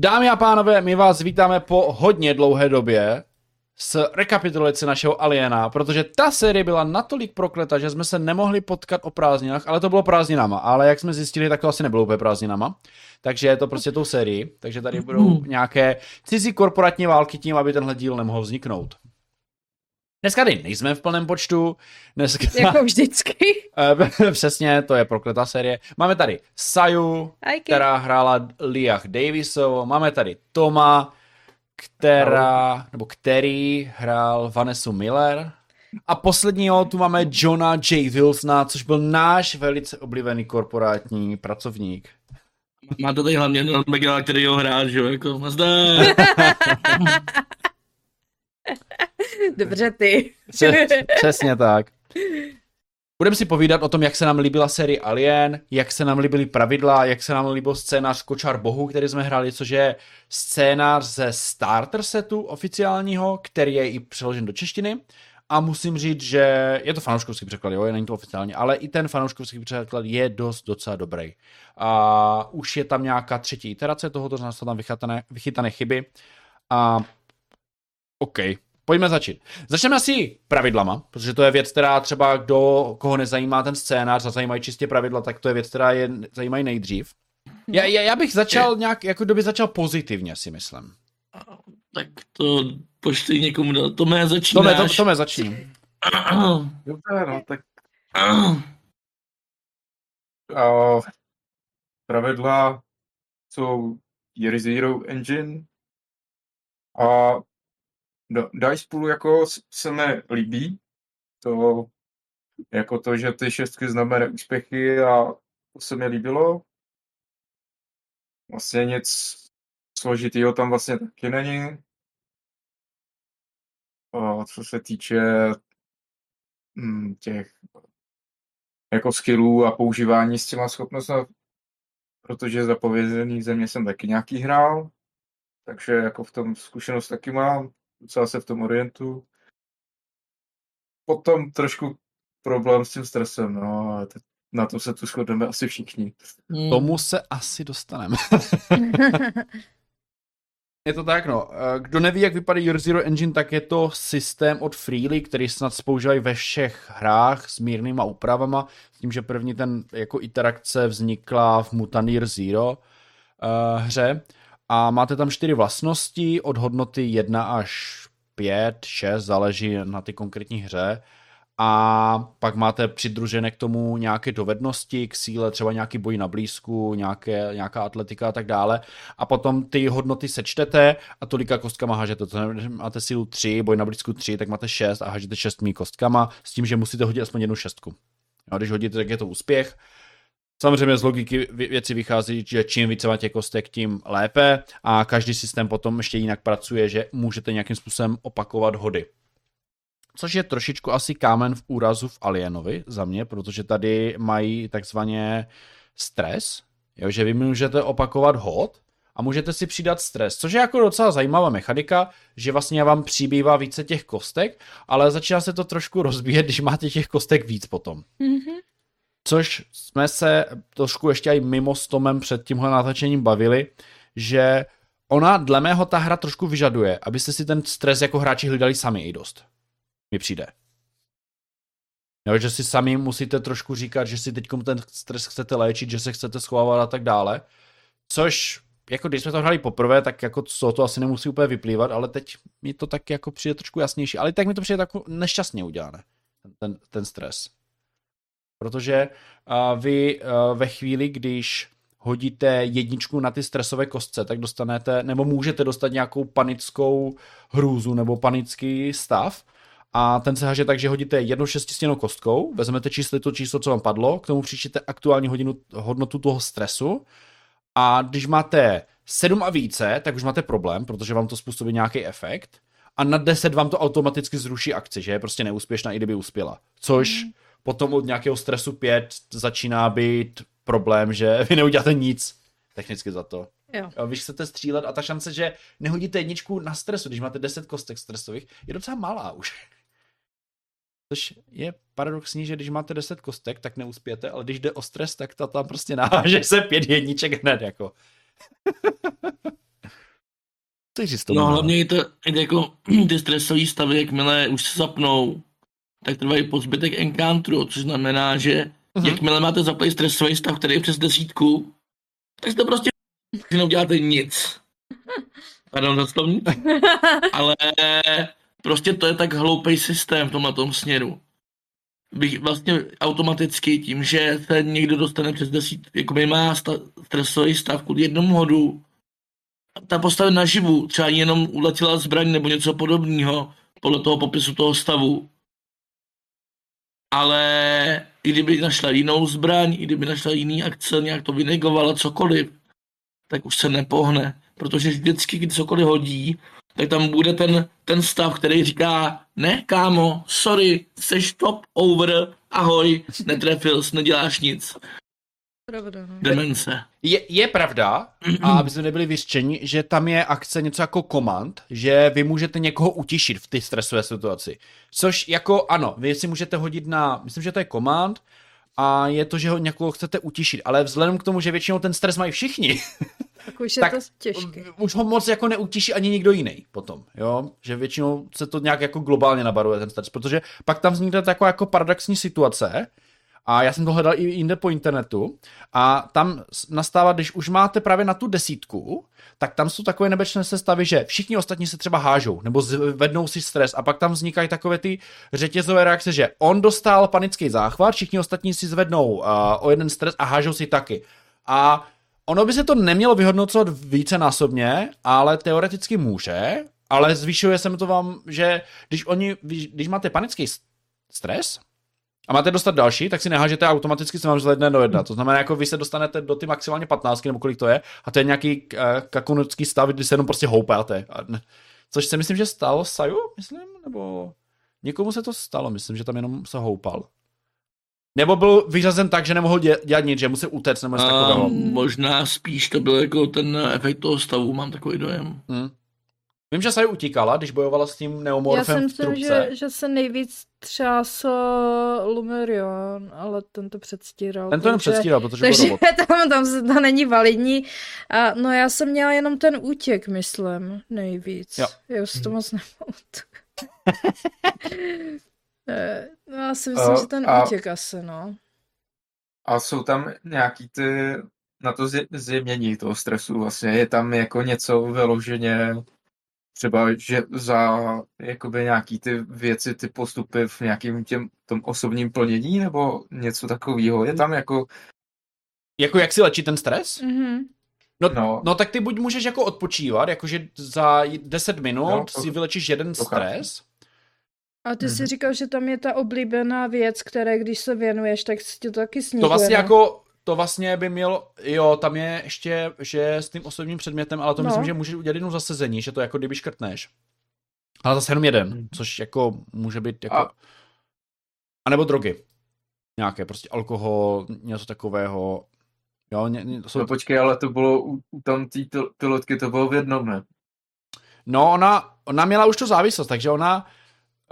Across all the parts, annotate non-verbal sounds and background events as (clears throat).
Dámy a pánové, my vás vítáme po hodně dlouhé době s rekapitulací našeho Aliena, protože ta série byla natolik prokleta, že jsme se nemohli potkat o prázdninách, ale to bylo prázdninama, ale jak jsme zjistili, tak to asi nebylo úplně prázdninama, takže je to prostě tou sérii, takže tady budou nějaké cizí korporátní války tím, aby tenhle díl nemohl vzniknout. Dneska tady nejsme v plném počtu. Dneska... Jako vždycky. (laughs) Eh, (laughs) přesně, to je prokletá série. Máme tady Saju, Ajky. která hrála Liach Davisovou. Máme tady Toma, která, nebo který hrál Vanessa Miller. A posledního tu máme Johna J. Wilsona, což byl náš velice oblíbený korporátní pracovník. Má to tady hlavně McGill, který ho hrál, že jo, jako. (laughs) Dobře ty. Přes- Přesně tak. Budeme si povídat o tom, jak se nám líbila série Alien, jak se nám líbily pravidla, jak se nám líbil scénář Kočár Bohu, který jsme hráli, což je scénář ze starter setu oficiálního, který je i přeložen do češtiny. A musím říct, že je to fanouškovský překlad, jo, není to oficiálně, ale i ten fanouškovský překlad je dost docela dobrý. A už je tam nějaká třetí iterace tohoto, znamená jsou tam vychytané, vychytané chyby. A OK, pojďme začít. Začneme asi pravidlama, protože to je věc, která třeba kdo, koho nezajímá ten scénář a zajímají čistě pravidla, tak to je věc, která je zajímají nejdřív. Já, já, já bych začal nějak, jako kdyby začal pozitivně, si myslím. tak to pošli někomu, do... Tome, začínáš. Tome, to, Tome, začni. (clears throat) Dobře, no, tak (clears throat) uh, pravidla jsou Year Zero Engine a Dice Pool jako se mi líbí. To jako to, že ty šestky znamenají úspěchy a to se mi líbilo. Vlastně nic složitýho tam vlastně taky není. A co se týče mm, těch jako skillů a používání s těma schopnostmi, protože zapovězený země jsem taky nějaký hrál, takže jako v tom zkušenost taky mám, docela se v tom orientu. Potom trošku problém s tím stresem, no, ale te- na to se tu shodneme asi všichni. Hmm. Tomu se asi dostaneme. (laughs) Je to tak, no. Eh, Kdo neví, jak vypadá Year Zero Engine, tak je to systém od Freely, který snad používají ve všech hrách s mírnýma úpravama, s tím, že první ten jako interakce vznikla v Mutant Year Zero uh, hře. A máte tam čtyři vlastnosti od hodnoty 1 až 5, 6, záleží na ty konkrétní hře. A pak máte přidružené k tomu nějaké dovednosti, k síle, třeba nějaký boj na blízku, nějaké, nějaká atletika a tak dále. A potom ty hodnoty sečtete a tolika kostkama hážete. To máte sílu 3, boj na blízku 3, tak máte 6 a hážete 6 kostkama s tím, že musíte hodit aspoň jednu šestku. Jo, když hodíte, tak je to úspěch. Samozřejmě z logiky vě- věci vychází, že čím více máte kostek, tím lépe a každý systém potom ještě jinak pracuje, že můžete nějakým způsobem opakovat hody. Což je trošičku asi kámen v úrazu v Alienovi za mě, protože tady mají takzvaně stres, jo, že vy můžete opakovat hod a můžete si přidat stres, což je jako docela zajímavá mechanika, že vlastně vám přibývá více těch kostek, ale začíná se to trošku (laughs) rozbíjet, když máte těch kostek víc potom. Mhm. Což jsme se trošku ještě i mimo s Tomem před tímhle natáčením bavili, že ona dle mého ta hra trošku vyžaduje, abyste si ten stres jako hráči hlídali sami i dost. Mi přijde. Jo, že si sami musíte trošku říkat, že si teď ten stres chcete léčit, že se chcete schovávat a tak dále. Což, jako když jsme to hráli poprvé, tak jako toho to asi nemusí úplně vyplývat, ale teď mi to tak jako přijde trošku jasnější. Ale tak mi to přijde tak nešťastně udělané, ten, ten stres. Protože vy ve chvíli, když hodíte jedničku na ty stresové kostce, tak dostanete, nebo můžete dostat nějakou panickou hrůzu nebo panický stav a ten se haže tak, že hodíte jednou šestistěnou kostkou, vezmete číslo to číslo, co vám padlo, k tomu přičíte aktuální hodinu, hodnotu toho stresu a když máte 7 a více, tak už máte problém, protože vám to způsobí nějaký efekt a na 10 vám to automaticky zruší akci, že je prostě neúspěšná, i kdyby uspěla. Což mm. Potom od nějakého stresu 5 začíná být problém, že (laughs) vy neuděláte nic technicky za to. Jo. Vy chcete střílet a ta šance, že nehodíte jedničku na stresu, když máte 10 kostek stresových, je docela malá už. (laughs) Což je paradoxní, že když máte 10 kostek, tak neuspějete, ale když jde o stres, tak ta tam prostě naháže se pět jedniček hned, jako. Jsi to No hlavně i to, i jako (clears throat) ty stresové stavy, jakmile už se zapnou, tak trvají po zbytek encounteru, což znamená, že Mhm. jakmile máte zaplý stresový stav, který je přes desítku, tak to prostě neuděláte nic. (laughs) Pardon za slovník. (laughs) Ale prostě to je tak hloupý systém v tomhle tom směru. Bych vlastně automaticky tím, že se někdo dostane přes desít, jako má sta, stresový stav kvůli jednomu hodu, ta postava naživu třeba jenom uletěla zbraň nebo něco podobného podle toho popisu toho stavu. Ale i kdyby našla jinou zbraň, i kdyby našla jiný akce, nějak to vynegovala, cokoliv, tak už se nepohne. Protože vždycky, když cokoliv hodí, tak tam bude ten, ten stav, který říká, ne kámo, sorry, seš top over, ahoj, netrefil neděláš nic. Pravda, no. Demence. Je, je pravda, a aby jsme nebyli vyřčeni, že tam je akce něco jako komand, že vy můžete někoho utišit v té stresové situaci. Což jako ano, vy si můžete hodit na, myslím, že to je komand, a je to, že ho někoho chcete utišit, ale vzhledem k tomu, že většinou ten stres mají všichni, (laughs) Tak už je tak to těžké. už ho moc jako neutíší ani nikdo jiný potom, jo, že většinou se to nějak jako globálně nabaruje ten stres, protože pak tam vznikne taková jako paradoxní situace, a já jsem to hledal i jinde po internetu a tam nastává, když už máte právě na tu desítku, tak tam jsou takové nebečné sestavy, že všichni ostatní se třeba hážou nebo zvednou si stres a pak tam vznikají takové ty řetězové reakce, že on dostal panický záchvat, všichni ostatní si zvednou uh, o jeden stres a hážou si taky. A ono by se to nemělo vyhodnocovat vícenásobně, ale teoreticky může, ale zvyšuje se to vám, že když oni, když máte panický stres, a máte dostat další, tak si nehážete automaticky se vám zhledne do jedna. To znamená, jako vy se dostanete do ty maximálně 15, nebo kolik to je, a to je nějaký uh, stav, kdy se jenom prostě houpáte. Což si myslím, že stalo Saju, myslím, nebo někomu se to stalo, myslím, že tam jenom se houpal. Nebo byl vyřazen tak, že nemohl dě- dělat nic, že musel utéct nebo něco takového. možná spíš to byl jako ten efekt toho stavu, mám takový dojem. Hmm. Vím, že Saju utíkala, když bojovala s tím Já neomorfem si v myslím, trubce. že, že se nejvíc třásl Lumerion, ale ten to předstíral. Ten to jenom takže- předstíral, protože byl Takže robot. (laughs) tam, tam se to není validní. A, no já jsem měla jenom ten útěk, myslím, nejvíc. Jo. Já si to moc nepamatuju. (laughs) Eh, no, já si myslím, A- že ten a- útěk asi, no. A jsou tam nějaký ty na to zje- zjemnění toho stresu vlastně. Je tam jako něco vyloženě třeba, že za jakoby nějaký ty věci, ty postupy v nějakým těm tom osobním plnění nebo něco takového. Je tam jako, Jako jak si léčí ten stres? Mhm. No, no, No tak ty buď můžeš jako odpočívat, jakože za 10 minut no, to- si vylečíš jeden to stres. A ty jsi Mhm. říkal, že tam je ta oblíbená věc, které když se věnuješ, tak si to taky snižuje. To vlastně ne? jako, to vlastně by mělo, jo, tam je ještě, že s tím osobním předmětem, ale to No. myslím, že můžeš udělat jenom zasezení, že to jako kdyby škrtneš. Ale zase jenom jeden, Mhm. což jako může být jako... A- A nebo drogy. Nějaké, prostě alkohol, něco takového. Jo, ně, ně, to jsou... no počkej, ale to bylo u, u tam té pil- pilotky, to bylo v jednom, ne? No, ona, ona měla už tu závislost, takže ona...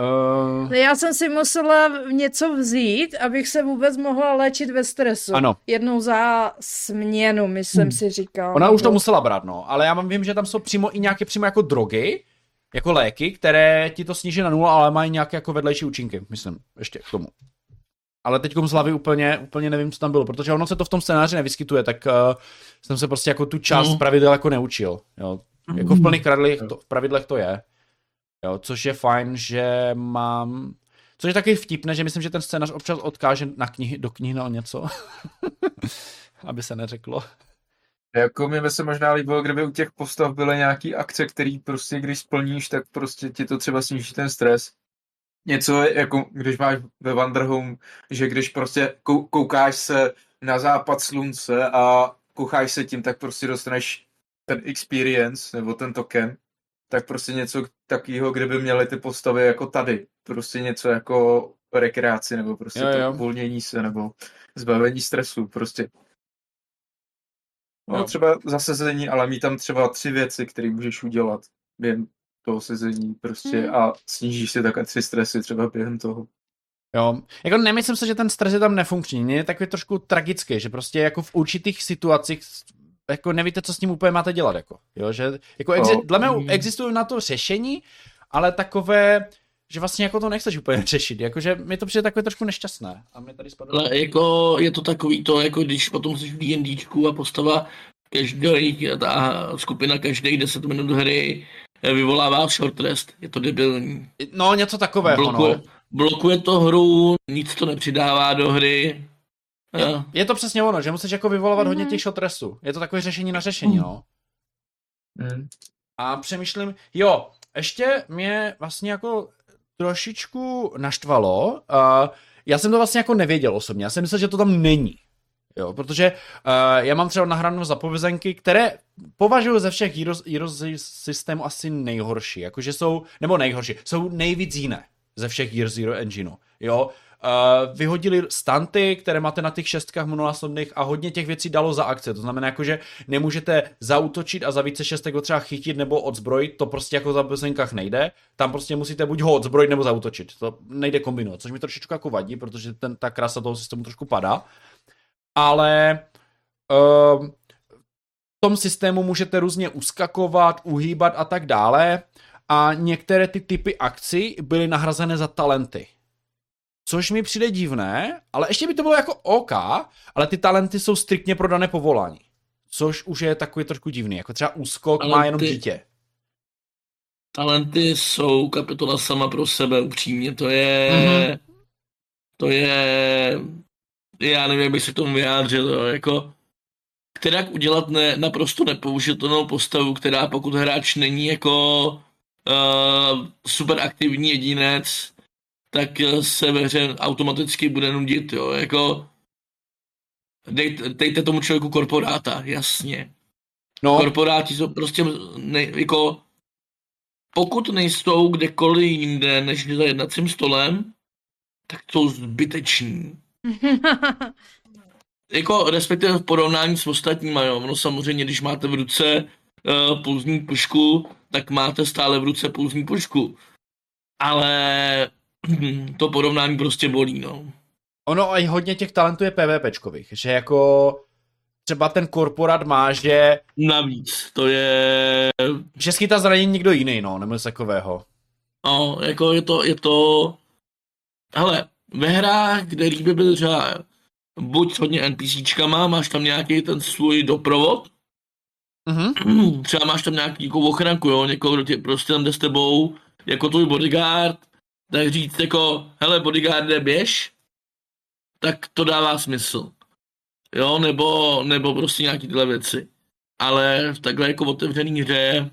Uh, No Já jsem si musela něco vzít, abych se vůbec mohla léčit ve stresu. ano, Jednou za směnu, myslím si říkal. Ona už to musela brát, no, ale já mám vím, že tam jsou přímo i nějaké přímo jako drogy, jako léky, které ti to sníží na nulu, ale mají nějaké jako vedlejší účinky, myslím, ještě k tomu. Ale teď z hlavy úplně, úplně nevím, co tam bylo, protože ono se to v tom scénáři nevyskytuje, tak uh, jsem se prostě jako tu část No. pravidel jako neučil. Jo. Jako v plných pravidlech to, v pravidlech to je. Jo, což je fajn, že mám... Což je taky vtipné, že myslím, že ten scénář občas odkáže na knihy, do knihy na něco. (laughs) Aby se neřeklo. Jako mi by se možná líbilo, kdyby u těch postav byly nějaký akce, který prostě když splníš, tak prostě ti to třeba sníží ten stres. Něco jako, když máš ve Wanderhome, že když prostě kou- koukáš se na západ slunce a koukáš se tím, tak prostě dostaneš ten experience nebo ten token, tak prostě něco takového, kdyby měly ty postavy jako tady. Prostě něco jako rekreaci nebo prostě Jo, to jo. uvolnění se nebo zbavení stresu. Prostě No, Jo. třeba zasezení, ale mít tam třeba tři věci, které můžeš udělat během toho sezení prostě Mhm. a snížíš si také tři stresy třeba během toho. Jo, jako nemyslím si, že ten stres je tam nefunkční, je takový trošku tragický, že prostě jako v určitých situacích jako nevíte, co s ním úplně máte dělat, jako, jo, že, jako exi- No, dle mě existují na to řešení, ale takové, že vlastně jako to nechceš úplně (laughs) řešit, jakože mi to přijde takové trošku nešťastné. A mi tady spadlo... Ale jako je to takový to, jako když potom jsi v D&Dčku a postava každý, ta skupina každý 10 minut hry vyvolává short rest. Je to debilní. No, něco takového, Blokuje, no. blokuje to hru, nic to nepřidává do hry. Je, je to přesně ono, že musíš jako vyvolávat hodně Mhm. těch shot restů. Je to takové řešení na řešení, no. Mm. A přemýšlím, jo, ještě mě vlastně jako trošičku naštvalo, uh, já jsem to vlastně jako nevěděl osobně, já jsem myslel, že to tam není. Jo, protože uh, já mám třeba nahranou zapovězenky, které považuji ze všech Heroes, Heroes systémů asi nejhorší, jakože jsou, nebo nejhorší, jsou nejvíc jiné ze všech Year Zero Engineu, jo. Uh, vyhodili stanty, které máte na těch šestkách mnohonásobných a hodně těch věcí dalo za akce. To znamená, jako, že nemůžete zautočit a za více šestek ho třeba chytit nebo odzbrojit, to prostě jako za bezenkách nejde. Tam prostě musíte buď ho odzbrojit nebo zautočit. To nejde kombinovat, což mi trošičku jako vadí, protože ten, ta krása toho systému trošku padá. Ale uh, v tom systému můžete různě uskakovat, uhýbat a tak dále a některé ty typy akcí byly nahrazené za talenty. Což mi přijde divné, ale ještě by to bylo jako OK, ale ty talenty jsou striktně pro dané povolání. Což už je takový trošku divný, jako třeba úskok Ale má jenom dítě. Talenty jsou kapitola sama pro sebe, upřímně. To je... Mhm. To je... Já nevím, jak bych se k tomu vyjádřil. Jo. Jako, která udělat ne, naprosto nepoužitelnou postavu, která pokud hráč není jako uh, super aktivní jedinec, tak eh, se ve hře automaticky bude nudit. Jo. Jako, dejte, dejte tomu člověku korporáta, jasně. No, Korporáti jsou prostě ne, jako pokud nejsou kdekoliv jinde než za jednacím stolem, tak jsou zbyteční. (laughs) Jako respektive v porovnání s ostatníma, jo. No samozřejmě, když máte v ruce uh, pulzní pušku, tak máte stále v ruce pulzní pušku. Ale to porovnání prostě bolí, no. ono a i hodně těch talentů je PvPčkových, že jako třeba ten korporát má, že, Navíc, to je že schytá zranění někdo jiný, no, nebo něco takového. No, jako je to, je to... Hele, ve hrách, kde líby byl třeba buď s hodně NPCčkama, máš tam nějaký ten svůj doprovod, Mhm. třeba máš tam nějaký jako ochranku, jo, někoho, kdo tě prostě tam jde s tebou, jako tvůj bodyguard, tak říct jako, hele, bodyguarde, běž, tak to dává smysl. Jo, nebo, nebo prostě nějaký tyhle věci. Ale v takhle jako otevřený hře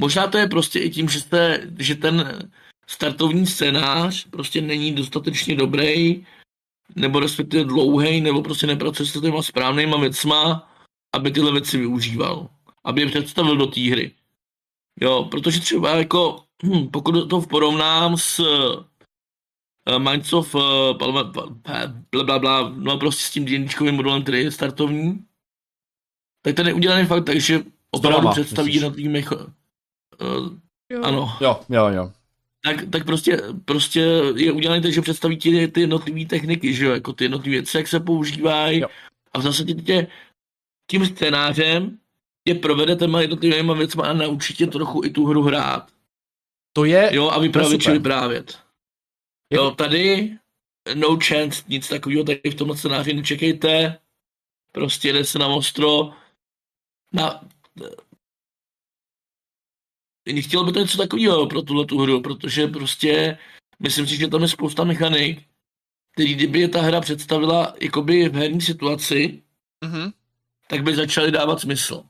Možná to je prostě i tím, že, jste, že ten startovní scénář prostě není dostatečně dobrý, nebo respektive dlouhý, nebo prostě nepracuje s těma správnýma věcma, aby tyhle věci využíval. Aby je představil do té hry. Jo, protože třeba jako, pokud to porovnám s uh, Minds of uh, bla, bla, no prostě s tím D&Dčkovým modelem, který je startovní, tak ten je udělaný fakt tak, že opravdu Drama, představí jednotlivý mecho- uh, Jo. ano, Jo, jo, jo. tak, tak prostě, prostě je udělaný tak, že představí ti ty jednotlivé techniky, že jo, jako ty jednotlivé věci, jak se používají a v zásadě tě tím scénářem tě provede těma jednotlivými věcma a naučí tě trochu i tu hru hrát. To je, Jo, a vyprávět či super. vyprávět. Jako- Jo, tady no chance, nic takového tady v tomhle scénáři nečekejte. Prostě jde se na ostro. Na... Chtěl by to něco takového pro tuhle tu hru, protože prostě myslím si, že tam je spousta mechanik, který kdyby je ta hra představila jakoby v herní situaci, mhm. tak by začaly dávat smysl.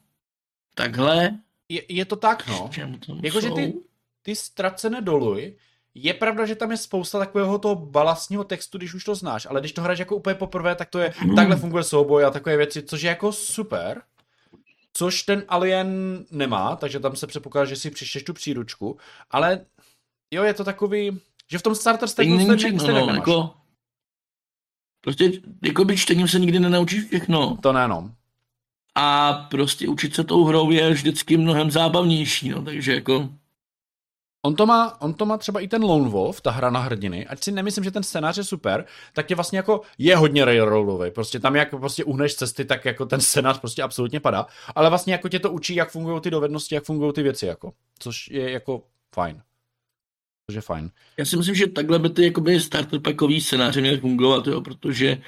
Takhle, je, je to tak, no. Jakože ty-? Ty ztracené doluj, je pravda, že tam je spousta takového toho balastního textu, když už to znáš, ale když to hraješ jako úplně poprvé, tak to je, takhle funguje souboj a takové věci, což je jako super, což ten Alien nemá, takže tam se předpokládá, že si přištěš tu příručku, ale jo, je to takový, že v tom starter stacku všechno, stejně no, nemáš. jako, prostě jako by čtením se nikdy nenaučíš všechno. To ne, no. A prostě učit se tou hrou je vždycky mnohem zábavnější, no, takže jako, On to, má, on to má třeba i ten Lone Wolf, ta hra na hrdiny, ať si nemyslím, že ten scénář je super, tak je vlastně jako, je hodně railroadový, prostě tam jak prostě uhneš cesty, tak jako ten scénář prostě absolutně padá, ale vlastně jako tě to učí, jak fungují ty dovednosti, jak fungují ty věci, jako, což je jako fajn. Což je fajn. Já si myslím, že takhle by ty jakoby starter packový scénáře měly fungovat, jo, protože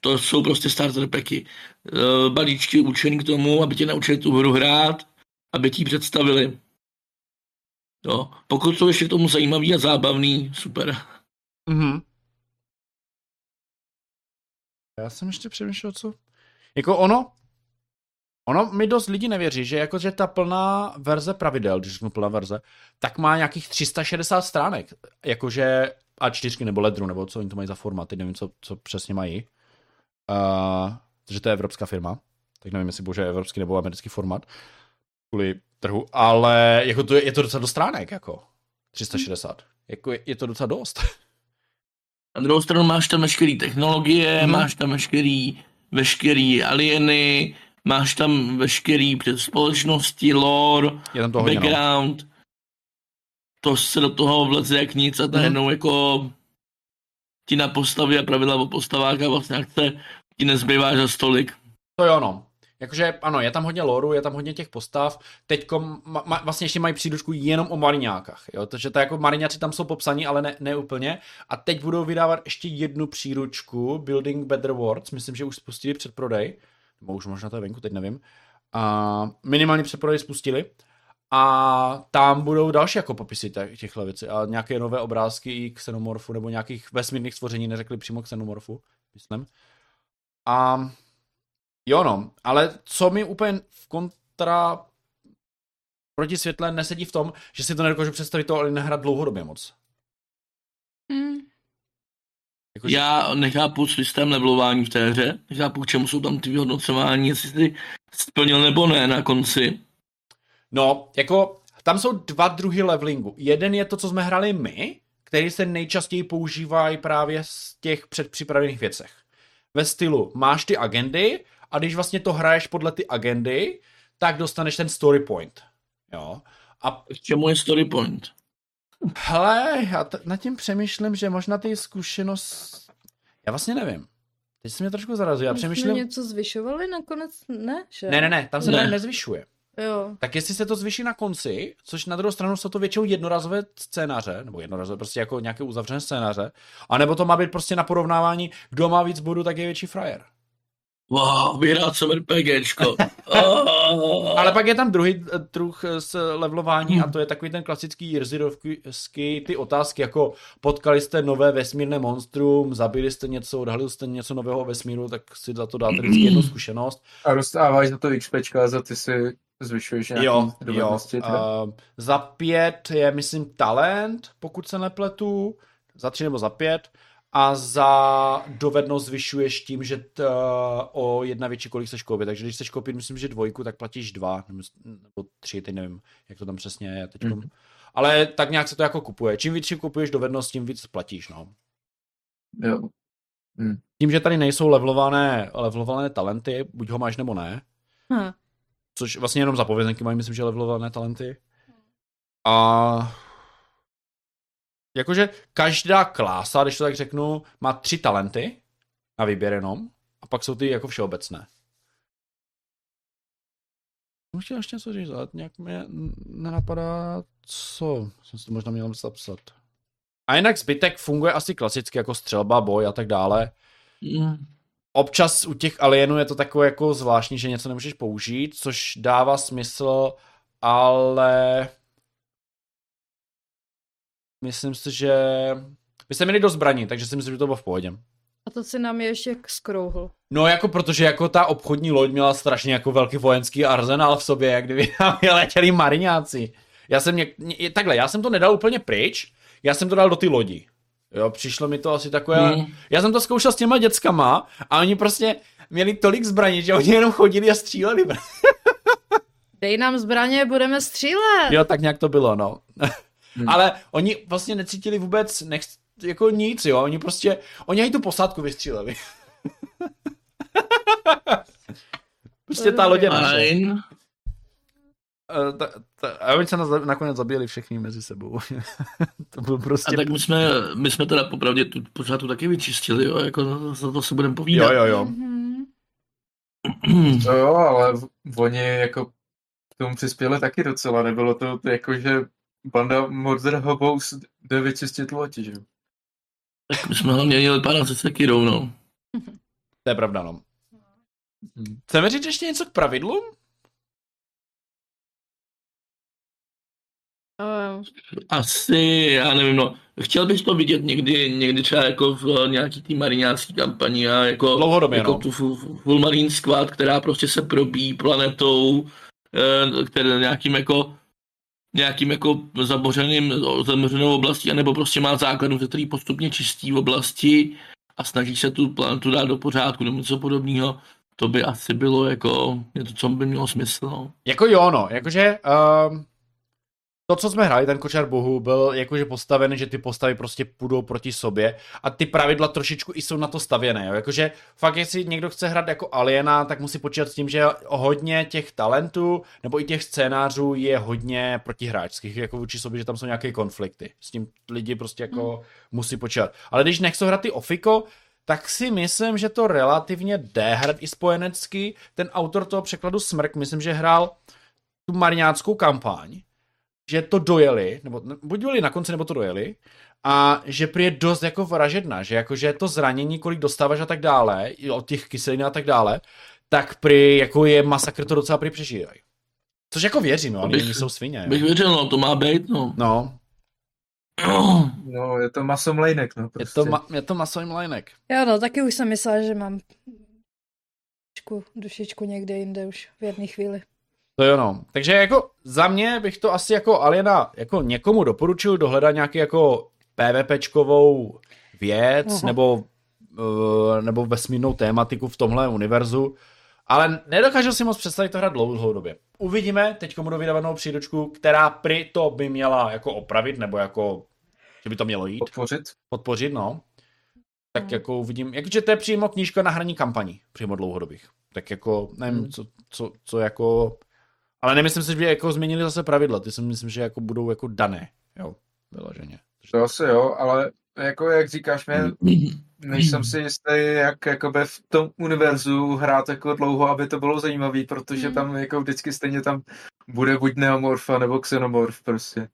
to jsou prostě starter packy. Uh, balíčky určený k tomu, aby tě naučili tu hru hrát, aby ti představili. Jo. Pokud jsou ještě k tomu zajímavý a zábavný, super. Mhm. Já jsem ještě přemýšlel, co... Jako ono, ono mi dost lidí nevěří, že jako, že ta plná verze pravidel, když řeknu plná verze, tak má nějakých 360 stránek. Jakože A4 nebo Ledru, nebo co oni to mají za format, teď nevím, co, co přesně mají. Uh, že to je evropská firma, tak nevím, jestli bože evropský nebo americký format kvůli trhu, ale jako to je, je to docela do stránek, jako 360. Jako je, je to docela dost. Na druhou stranu máš tam veškerý technologie, Mhm. hmm. máš tam veškerý, veškerý alieny, máš tam veškerý společnosti, lore, Je tam to hodně, no. background. To se do toho vleze jak nic a najednou jako ti na postavy a pravidla o postavách a vlastně akce ti nezbývá za stolik. To jo, no. Jakože ano, je tam hodně loru, je tam hodně těch postav. Teďko ma, ma, vlastně ještě mají příručku jenom o mariňákách. Jo? Takže to jako mariňáci tam jsou popsaní, ale ne, ne úplně. A teď budou vydávat ještě jednu příručku, Building Better Worlds, myslím, že už spustili předprodej. Nebo už možná to je venku, teď nevím. A minimálně předprodej spustili. A tam budou další jako popisy těch- těchto věcí. A nějaké nové obrázky i xenomorfu, nebo nějakých vesmírných stvoření, neřekli přímo xenomorfu, myslím. A Jo no, ale co mi úplně v kontra proti světle nesedí v tom, že si to nedokážu představit to, ale nehrát dlouhodobě moc. Hmm. Jako, že- Já nechápu systém levelování v té hře, nechápu, k čemu jsou tam ty vyhodnocování, jestli jsi splnil nebo ne na konci. No, jako tam jsou dva druhy levelingu. Jeden je to, co jsme hráli my, který se nejčastěji používají právě z těch předpřipravených věcech. Ve stylu máš ty agendy a když vlastně to hraješ podle ty agendy, tak dostaneš ten story point. Jo. A K čemu je story point? Hele, já t- nad tím přemýšlím, že možná ty zkušenost... Já vlastně nevím. Teď se mě trošku zarazil. Já My jsme přemýšlím... něco zvyšovali nakonec? Ne, že? Ne, ne, ne, tam se Ne. to nezvyšuje. Jo. Tak jestli se to zvyší na konci, což na druhou stranu jsou to většinou jednorazové scénáře, nebo jednorazové, prostě jako nějaké uzavřené scénáře, anebo to má být prostě na porovnávání, kdo má víc bodů, tak je větší frajer. Wow, vyhrát jsem RPGčko. (laughs) Ale pak je tam druhý eh, druh eh, s levelování a to je takový ten klasický Jirzirovský, ty otázky jako potkali jste nové vesmírné monstrum, zabili jste něco, odhalili jste něco nového vesmíru, tak si za to dáte vždycky jednu (clears throat) zkušenost. A dostáváš za to XPčka, za ty si zvyšuješ nějaký Jo, jo. teda? Uh, za pět je, myslím, talent, pokud se nepletu, za tři nebo za pět. A za dovednost zvyšuješ tím, že t, o jedna větší kolik chceš koupit. Takže když chceš koupit, myslím, že dvojku, tak platíš dva, nebo, nebo tři, teď nevím, jak to tam přesně je teď. Mhm. Ale tak nějak se to jako kupuje. Čím víc si kupuješ dovednost, tím víc platíš, no. Jo. Tím, že tady nejsou levelované, levelované talenty, buď ho máš nebo ne, Hm. což vlastně jenom zapovězenky mají, myslím, že levelované talenty. A jakože každá klása, když to tak řeknu, má tři talenty na výběr jenom, a pak jsou ty jako všeobecné. Jsem chtěl ještě něco říct, ale nějak mě nenapadá, co. Jsem si to možná měl zapsat. A jinak zbytek funguje asi klasicky jako střelba, boj a tak dále. Mm. Občas u těch alienů je to takové jako zvláštní, že něco nemůžeš použít, což dává smysl, ale myslím si, že by se měli do zbraní, takže si myslím, že to bylo v pohodě. A to se nám je ještě skrouhl. No jako protože jako ta obchodní loď měla strašně jako velký vojenský arzenál v sobě, jak kdyby tam (laughs) letěli mariňáci. Já jsem něk... ně- takhle, já jsem to nedal úplně pryč, já jsem to dal do ty lodi. Jo, přišlo mi to asi takové... Mm. Já jsem to zkoušel s těma dětskama a oni prostě měli tolik zbraní, že oni jenom chodili a stříleli. (laughs) Dej nám zbraně, budeme střílet. Jo, tak nějak to bylo, no. Hmm. Ale oni vlastně necítili vůbec nech, jako nic, jo. Oni prostě, oni i tu posádku vystříleli. (laughs) prostě ta lodě naše. Fajn. Uh, ta, ta, a oni se nás nakonec zabili všichni mezi sebou. (laughs) to bylo prostě... A tak my jsme, my jsme teda popravdě tu pořád tu taky vyčistili, jo, jako za to si budeme povídat. Jo, jo, jo. Mhm. To jo, ale v- oni jako k tomu přispěli taky docela. Nebylo to to jako, že banda Murder Hobos jde vyčistit loď, že? Tak my jsme hlavně měli pána se sekirou, no. To je pravda, no. Chceme říct ještě něco k pravidlům? Eh, Asi, já nevím, no. Chtěl bych to vidět někdy, někdy třeba jako v nějaký tý mariňácký kampani a jako, Dlouhodobě, jako no. tu fu- Full Marine Squad, která prostě se probí planetou, eh, které nějakým jako nějakým jako zabořeným, zamořenou oblastí, anebo prostě má základnu, ze který postupně čistí v oblasti a snaží se tu planetu dát do pořádku nebo něco podobného. To by asi bylo jako něco, co by mělo smysl. No. Jako jo, no, jakože um, to, co jsme hráli, ten kočár bohu, byl jakože postaven, že ty postavy prostě půjdou proti sobě a ty pravidla trošičku i jsou na to stavěné, jo. Jakože fakt, jestli někdo chce hrát jako aliena, tak musí počítat s tím, že hodně těch talentů nebo i těch scénářů je hodně protihráčských, jako vůči sobě, že tam jsou nějaké konflikty. S tím lidi prostě jako mm. musí počítat. Ale když nechcou hrát ty ofiko, tak si myslím, že to relativně jde hrát i spojenecky. Ten autor toho překladu Smrk, myslím, že hrál tu mariňáckou kampaň, že to dojeli, nebo buď byli na konci, nebo to dojeli, a že prý je dost jako vražedná, že jakože to zranění, kolik dostáváš a tak dále, i od těch kyselin a tak dále, tak prý jako je masakr, to docela prý přežívají. Což jako věřím, Bych- oni jsou svině. Bych Jo. věřil, no, to má být, no. No, No, je to masomlejnek, no je prostě. to, ma- je to masový mlejnek. Jo, no, taky už jsem myslela, že mám dušičku, dušičku někde jinde už v jedné chvíli. To jo no. Takže jako za mě bych to asi jako Aliena jako někomu doporučil dohledat nějaký jako PvPčkovou věc Aha. nebo, uh, nebo vesmírnou tématiku v tomhle univerzu. Ale nedokážu si moc představit to hrát dlouhodobě. Uvidíme, teď budu vydávat novou příručku, která pri to by měla jako opravit, nebo jako, že by to mělo jít, Podpořit. podpořit, no. Tak Mhm. jako uvidím, jakože to je přímo knížka na hraní kampaní, přímo dlouhodobých. Tak jako, nevím, Hmm. co, co, co jako, ale nemyslím si, že by jako změnili zase pravidla, ty si myslím, že jako budou jako dané, jo, vyloženě. To asi jo, ale jako jak říkáš, mě, nejsem si jistý, jak jakoby v tom univerzu hrát jako dlouho, aby to bylo zajímavý, protože Hmm. tam jako vždycky stejně tam bude buď neomorfa nebo xenomorf prostě.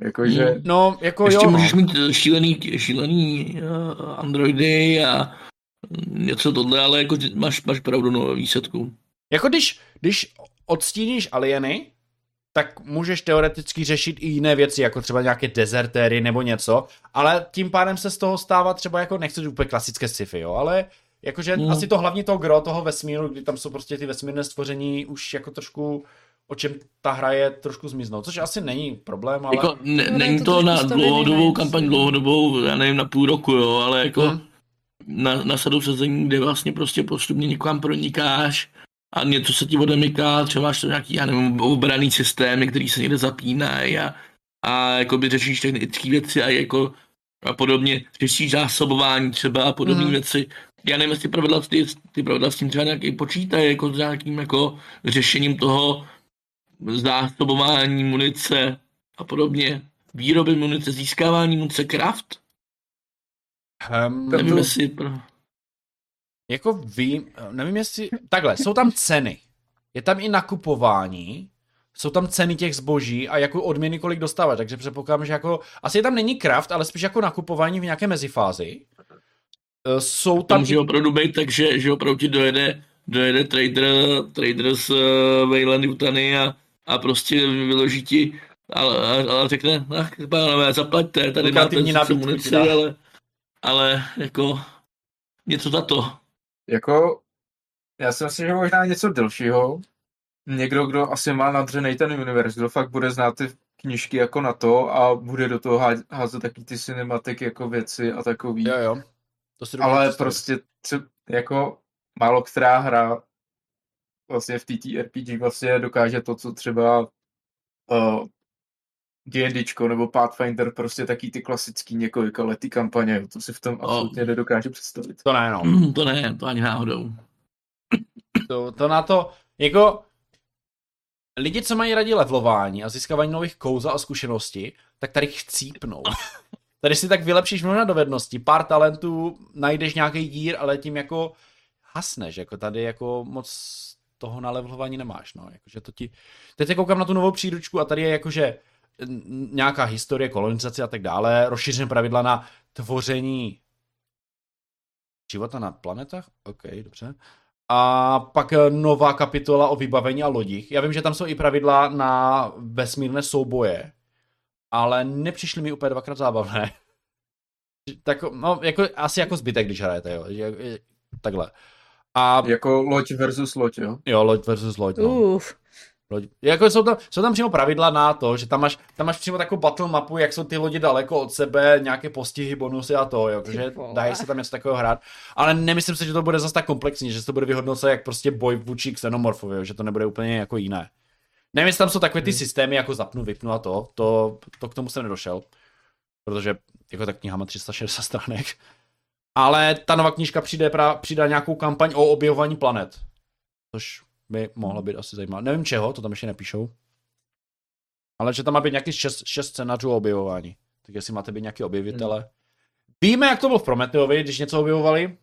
Jakože, No, jako Ještě jo, můžeš no. mít šílený, šílený uh, androidy a něco tohle, ale jako máš, máš pravdu no, výsledku. Jako když, když odstíníš alieny, tak můžeš teoreticky řešit i jiné věci, jako třeba nějaké dezertéry nebo něco, ale tím pádem se z toho stává třeba jako, nechci úplně klasické sci-fi, jo, ale jakože Hmm. asi to hlavní to gro toho vesmíru, kdy tam jsou prostě ty vesmírné stvoření už jako trošku o čem ta hra je trošku zmiznou, což asi není problém, ale... Jako, ne, No, není to na dlouhodobou kampaň, dlouhodobou, já nevím, na půl roku, jo, ale jako Hmm. na, na sadu sezení, kde vlastně prostě postupně někam pronikáš a něco se ti odemyká, třeba máš to nějaký, já nevím, obraný systémy, který se někde zapínají a, a jakoby řešíš technické věci a jako a podobně, řešíš zásobování třeba a podobné Mhm. věci. Já nevím, jestli pravidla, ty, ty pravidla s tím třeba nějaký počítají, jako s nějakým jako řešením toho zásobování munice a podobně. Výroby munice, získávání munice, craft? Um, Nevím, to- jestli... Pro... Jako vím, nevím jestli, takhle, jsou tam ceny, je tam i nakupování, jsou tam ceny těch zboží a jako odměny, kolik dostáváš, takže předpokládám, že jako, asi tam není craft, ale spíš jako nakupování v nějaké mezifázi. Eh, Jsou To tam, může i, opravdu být tak, že, že opravdu ti dojede, dojede trader, trader z uh, Wayland Utany a, a prostě vyloží ti ale, ale řekne, ach, pánové, zaplaťte, tady máte munici, ale, ale jako něco za to. Jako, já si myslím, že možná něco delšího. Někdo, kdo asi má nadřenej ten univerz, kdo fakt bude znát ty knižky jako na to a bude do toho há- házet taky ty cinematiky jako věci a takový. jo jo, to si ale představit. prostě třeba, jako málo která hra vlastně v TTRPG vlastně dokáže to, co třeba uh, D&Dčko nebo Pathfinder, prostě taky ty klasický několika letý kampaně, to si v tom absolutně nedokáže představit. To ne, no. Mm, (clears throat) to ne, to ani náhodou. To, to na to, jako, lidi, co mají rádi levelování a získávání nových kouzel a zkušeností, tak tady chcípnou. (laughs) Tady si tak vylepšíš mnoho dovedností, pár talentů, najdeš nějaký dír, ale tím jako hasneš, jako tady jako moc toho na levelování nemáš, no, jakože to ti... Teď koukám na tu novou příručku a tady je jakože nějaká historie, kolonizace a tak dále, rozšířené pravidla na tvoření života na planetách? OK, dobře. A pak eh, nová kapitola o vybavení a lodích. Já vím, že tam jsou i pravidla na vesmírné souboje, ale nepřišly mi úplně dvakrát zábavné. (laughs) tak, no, jako, asi jako zbytek, když hrajete, jo. Že- Takhle. A Jako loď versus loď, jo? jo, loď versus loď, no. Uf. Loď. Jako jsou, tam, jsou tam přímo pravidla na to, že tam máš, tam máš přímo takovou battle mapu, jak jsou ty lodi daleko od sebe, nějaké postihy, bonusy a to, jo, že dají se tam něco takového hrát. Ale nemyslím si, že to bude zase tak komplexní, že se to bude vyhodnocovat jak prostě boj vůči xenomorfovi, jo, že to nebude úplně jako jiné. Nevím, jestli tam jsou takové ty systémy, jako zapnu, vypnu a to, to, to k tomu jsem nedošel. Protože jako ta kniha má 360 stránek. Ale ta nová knížka přijde, pra, přidá nějakou kampaň o objevování planet. Což by mohlo být asi zajímavé. Nevím čeho, to tam ještě nepíšou. Ale že tam má být nějaký šest, šest scénářů objevování. Tak jestli máte být nějaký objevitele. Víme, jak to bylo v Prometeovi, když něco objevovali.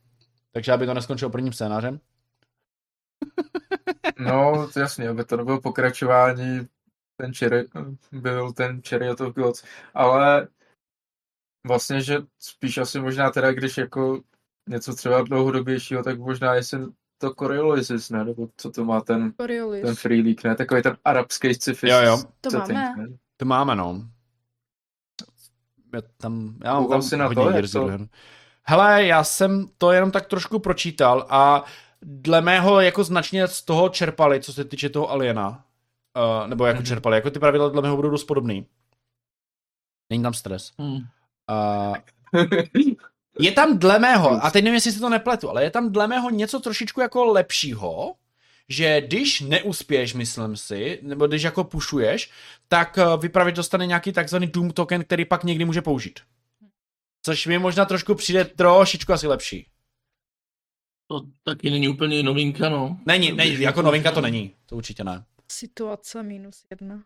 Takže aby to neskončilo prvním scénářem. (laughs) No, to jasně, aby to nebylo pokračování, ten cherry, byl ten Chariot of Gods, ale vlastně, že spíš asi možná teda, když jako něco třeba dlouhodobějšího, tak možná jestli to Coriolis, ne? Nebo co to má ten, Coriolis. ten Free League, ne? Takový ten arabský sci-fi Jo, jo. To setting, máme. ne? To máme, no. Já tam, já mám tam jsi na hodně to, to-. Hele, já jsem to jenom tak trošku pročítal a dle mého jako značně z toho čerpali, co se týče toho Aliena. Uh, nebo jako Mhm. čerpali, jako ty pravidla dle mého budou dost podobný. Není tam stres. Hmm. Uh, (laughs) je tam dle mého, a teď nevím, jestli si to nepletu, ale je tam dle mého něco trošičku jako lepšího, že když neuspěješ, myslím si, nebo když jako pušuješ, tak eh, vypravěč dostane nějaký takzvaný Doom token, který pak někdy může použít. Což mi možná trošku přijde trošičku asi lepší. To taky není úplně novinka, no. Není, není, jako novinka to není, to určitě ne. Situace minus jedna.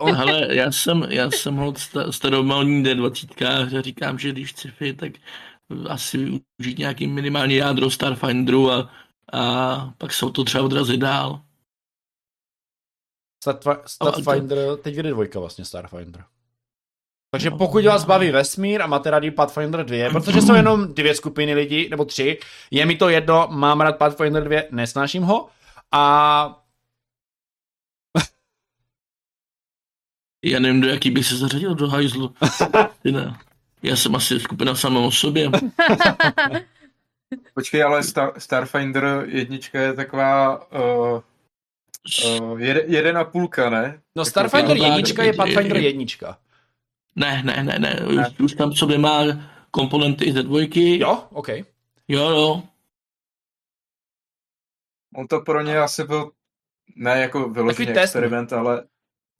Ale já jsem, já jsem hod sta- staromální D20 a říkám, že když sci-fi, tak asi využít nějaký minimální jádro Starfinderu a, a pak se to třeba odrazit dál. Starfi- Starfinder, teď vyjde dvojka vlastně Starfinder. Takže No. pokud vás baví vesmír a máte rádi Pathfinder 2, protože jsou jenom dvě skupiny lidí, nebo tři, je mi to jedno, mám rád Pathfinder 2, nesnáším ho, a Já nevím, do jaký bych se zařadil do hajzlu. (laughs) Ty ne. Já jsem asi skupina sama o sobě. (laughs) Počkej, ale Star, Starfinder jednička je taková uh, uh, jede, jeden a půlka, ne? no Tak Starfinder to- jednička je je- Pathfinder je- jednička. Ne, ne, ne, ne. Ne. Už, už tam sobě má komponenty ze dvojky. Jo, OK. Jo, jo. On to pro ně asi byl ne jako vyložený experiment, ale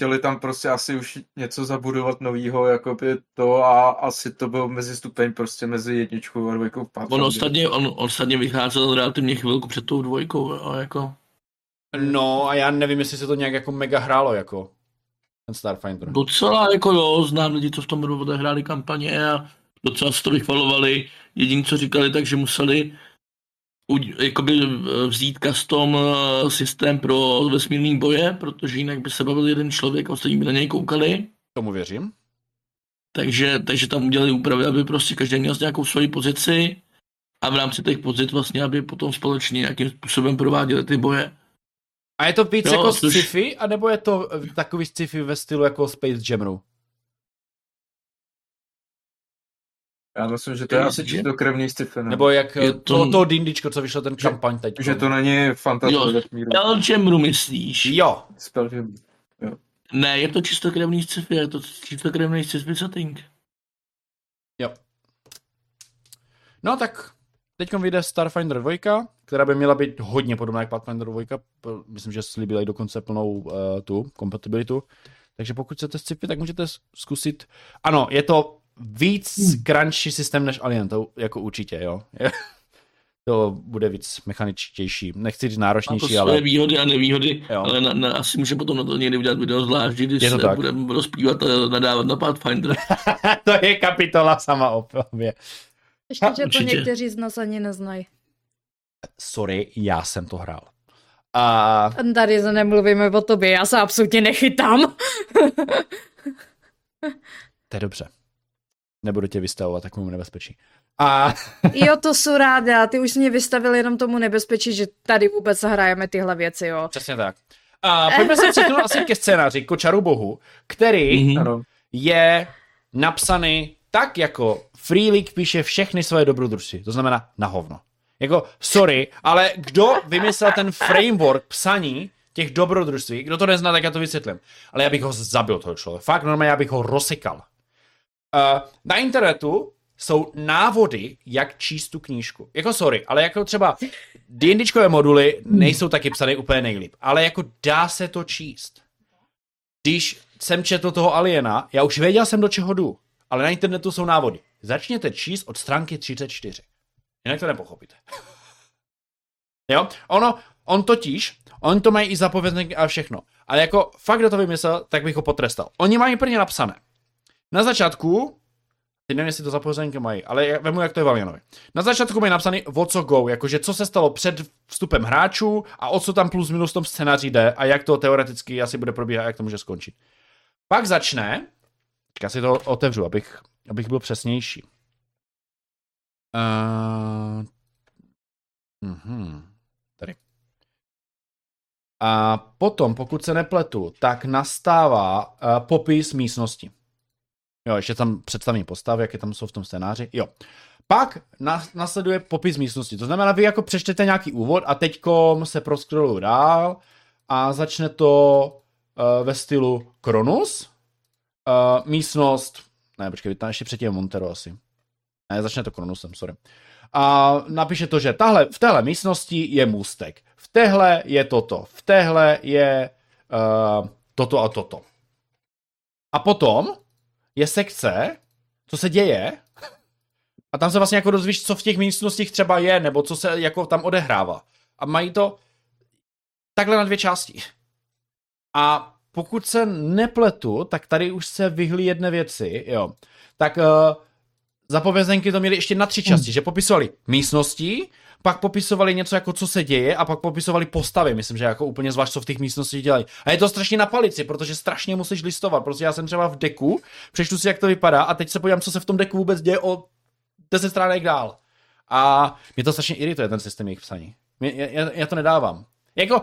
chtěli tam prostě asi už něco zabudovat novýho, jako by to a asi to byl mezi stupeň prostě mezi jedničkou a dvojkou On ostatně, on ostatně vycházel relativně chvilku před tou dvojkou. Jo, jako. No a já nevím, jestli se to nějak jako mega hrálo jako ten Starfinder. Docela jako jo, znám lidi, co v tom odehráli kampaně a docela se to vychvalovali. Jediný, co říkali, takže museli u- jakoby eh, vzít custom eh, systém pro vesmírný boje, protože jinak by se bavil jeden člověk a ostatní by na něj koukali. Tomu věřím. Takže, takže tam udělali úpravy, aby prostě každý měl nějakou svoji pozici a v rámci těch pozic vlastně, aby potom společně nějakým způsobem prováděli ty boje. A je to víc Jo, jako což- sci-fi, anebo je to takový sci-fi ve stylu jako Space Jamru? Já myslím, že to je Je- asi čistokrevný sci-fi, ne? Nebo jak Je je to- to, to dindičko, co vyšlo ten Že- kampaň teď. že to není fantazie Jo, vesmíru. Elgemru myslíš? Jo. Ne, je to čistokrevný sci-fi, je to čistokrevný sci-fi setting. no tak teď vyjde Starfinder 2, která by měla být hodně podobná jak Pathfinder 2. p- Myslím, že slíbila i dokonce plnou uh, tu kompatibilitu. Takže pokud chcete sci-fi, tak můžete zkusit. Ano, je to víc Hmm. crunchy systém než Alien, to jako určitě, jo. (laughs) to bude víc mechaničtější. Nechci říct Má to náročnější, své ale výhody a nevýhody, Jo. ale na, na, asi může potom na to někdy udělat video zvlášť, když se budeme rozpívat a nadávat na Pathfinder. (laughs) to je kapitola sama o sobě. Ještě, že to někteří z nás ani neznají. Sorry, já jsem to hrál. A Tady se nemluvíme o tobě, já se absolutně nechytám. to je dobře. Nebudu tě vystavovat takovému nebezpečí. A (laughs) Jo, to jsou ráda, ty už mě vystavil jenom tomu nebezpečí, že tady vůbec hrajeme tyhle věci, jo. přesně tak. A pojďme se přesunout asi ke scénáři Kočaru bohu, který Mhm. Ano. je napsaný tak, jako Free League píše všechny svoje dobrodružství. To znamená na hovno. Jako, sorry, ale kdo vymyslel ten framework psaní těch dobrodružství, kdo to nezná, tak já to vysvětlím. Ale já bych ho zabil, toho člověka. Fakt normálně, já bych ho rozsekal. Uh, na internetu jsou návody, jak číst tu knížku. Jako sorry, ale jako třeba D&Dčkové moduly nejsou taky psané úplně nejlíp, ale jako dá se to číst. Když jsem četl toho Aliena, já už věděl jsem, do čeho jdu, ale na internetu jsou návody. Začněte číst od stránky 34. Jinak to nepochopíte. (laughs) jo? Ono, on totiž, on to mají i zapovědníky a všechno. Ale jako fakt, kdo to vymyslel, tak bych ho potrestal. Oni mají prvně napsané. Na začátku, teď nevím, jestli to zapovědníky mají, ale já vemu, jak to je v Alienovi. Na začátku mají napsaný o co go, jakože co se stalo před vstupem hráčů a o co tam plus minus v tom scénáři jde a jak to teoreticky asi bude probíhat a jak to může skončit. Pak začne, já si to otevřu, abych, abych byl přesnější. Uh, mhm, tady. A potom, pokud se nepletu, tak nastává uh, popis místnosti. Jo, ještě tam představím postavy, jaké tam jsou v tom scénáři. Jo. Pak na, nasleduje popis místnosti. To znamená, vy jako přečtete nějaký úvod a teďkom se proskroluju dál a začne to uh, ve stylu Kronus, uh, místnost, ne, počkej, tam ještě předtím Montero asi. Ne, začne to Kronusem, sorry. A napíše to, že tahle, v téhle místnosti je můstek, v téhle je toto, v téhle je uh, toto a toto. A potom je sekce, co se děje, a tam se vlastně jako dozvíš, co v těch místnostích třeba je, nebo co se jako tam odehrává. A mají to takhle na dvě části. A pokud se nepletu, tak tady už se vyhly jedné věci, jo. Tak uh, zapovězenky to měly ještě na tři části, že popisovali místnosti, pak popisovali něco jako co se děje a pak popisovali postavy, myslím, že jako úplně zvlášť, co v těch místnostech dělají. A je to strašně na palici, protože strašně musíš listovat, protože já jsem třeba v deku, přečtu si, jak to vypadá a teď se podívám, co se v tom deku vůbec děje o 10 stránek dál. A mě to strašně irituje, ten systém jejich psaní. Mě, já, já, to nedávám. Jako,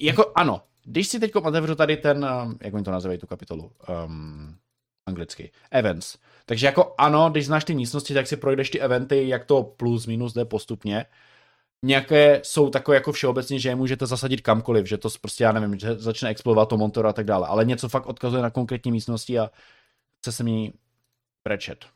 jako ano, když si teď otevřu tady ten, um, jak oni to nazývají, tu kapitolu, um, anglicky, events. Takže jako ano, když znáš ty místnosti, tak si projdeš ty eventy, jak to plus, minus jde postupně. Nějaké jsou takové jako všeobecně, že je můžete zasadit kamkoliv, že to prostě, já nevím, že začne explodovat to Montoro a tak dále, ale něco fakt odkazuje na konkrétní místnosti a chce se mi brečet.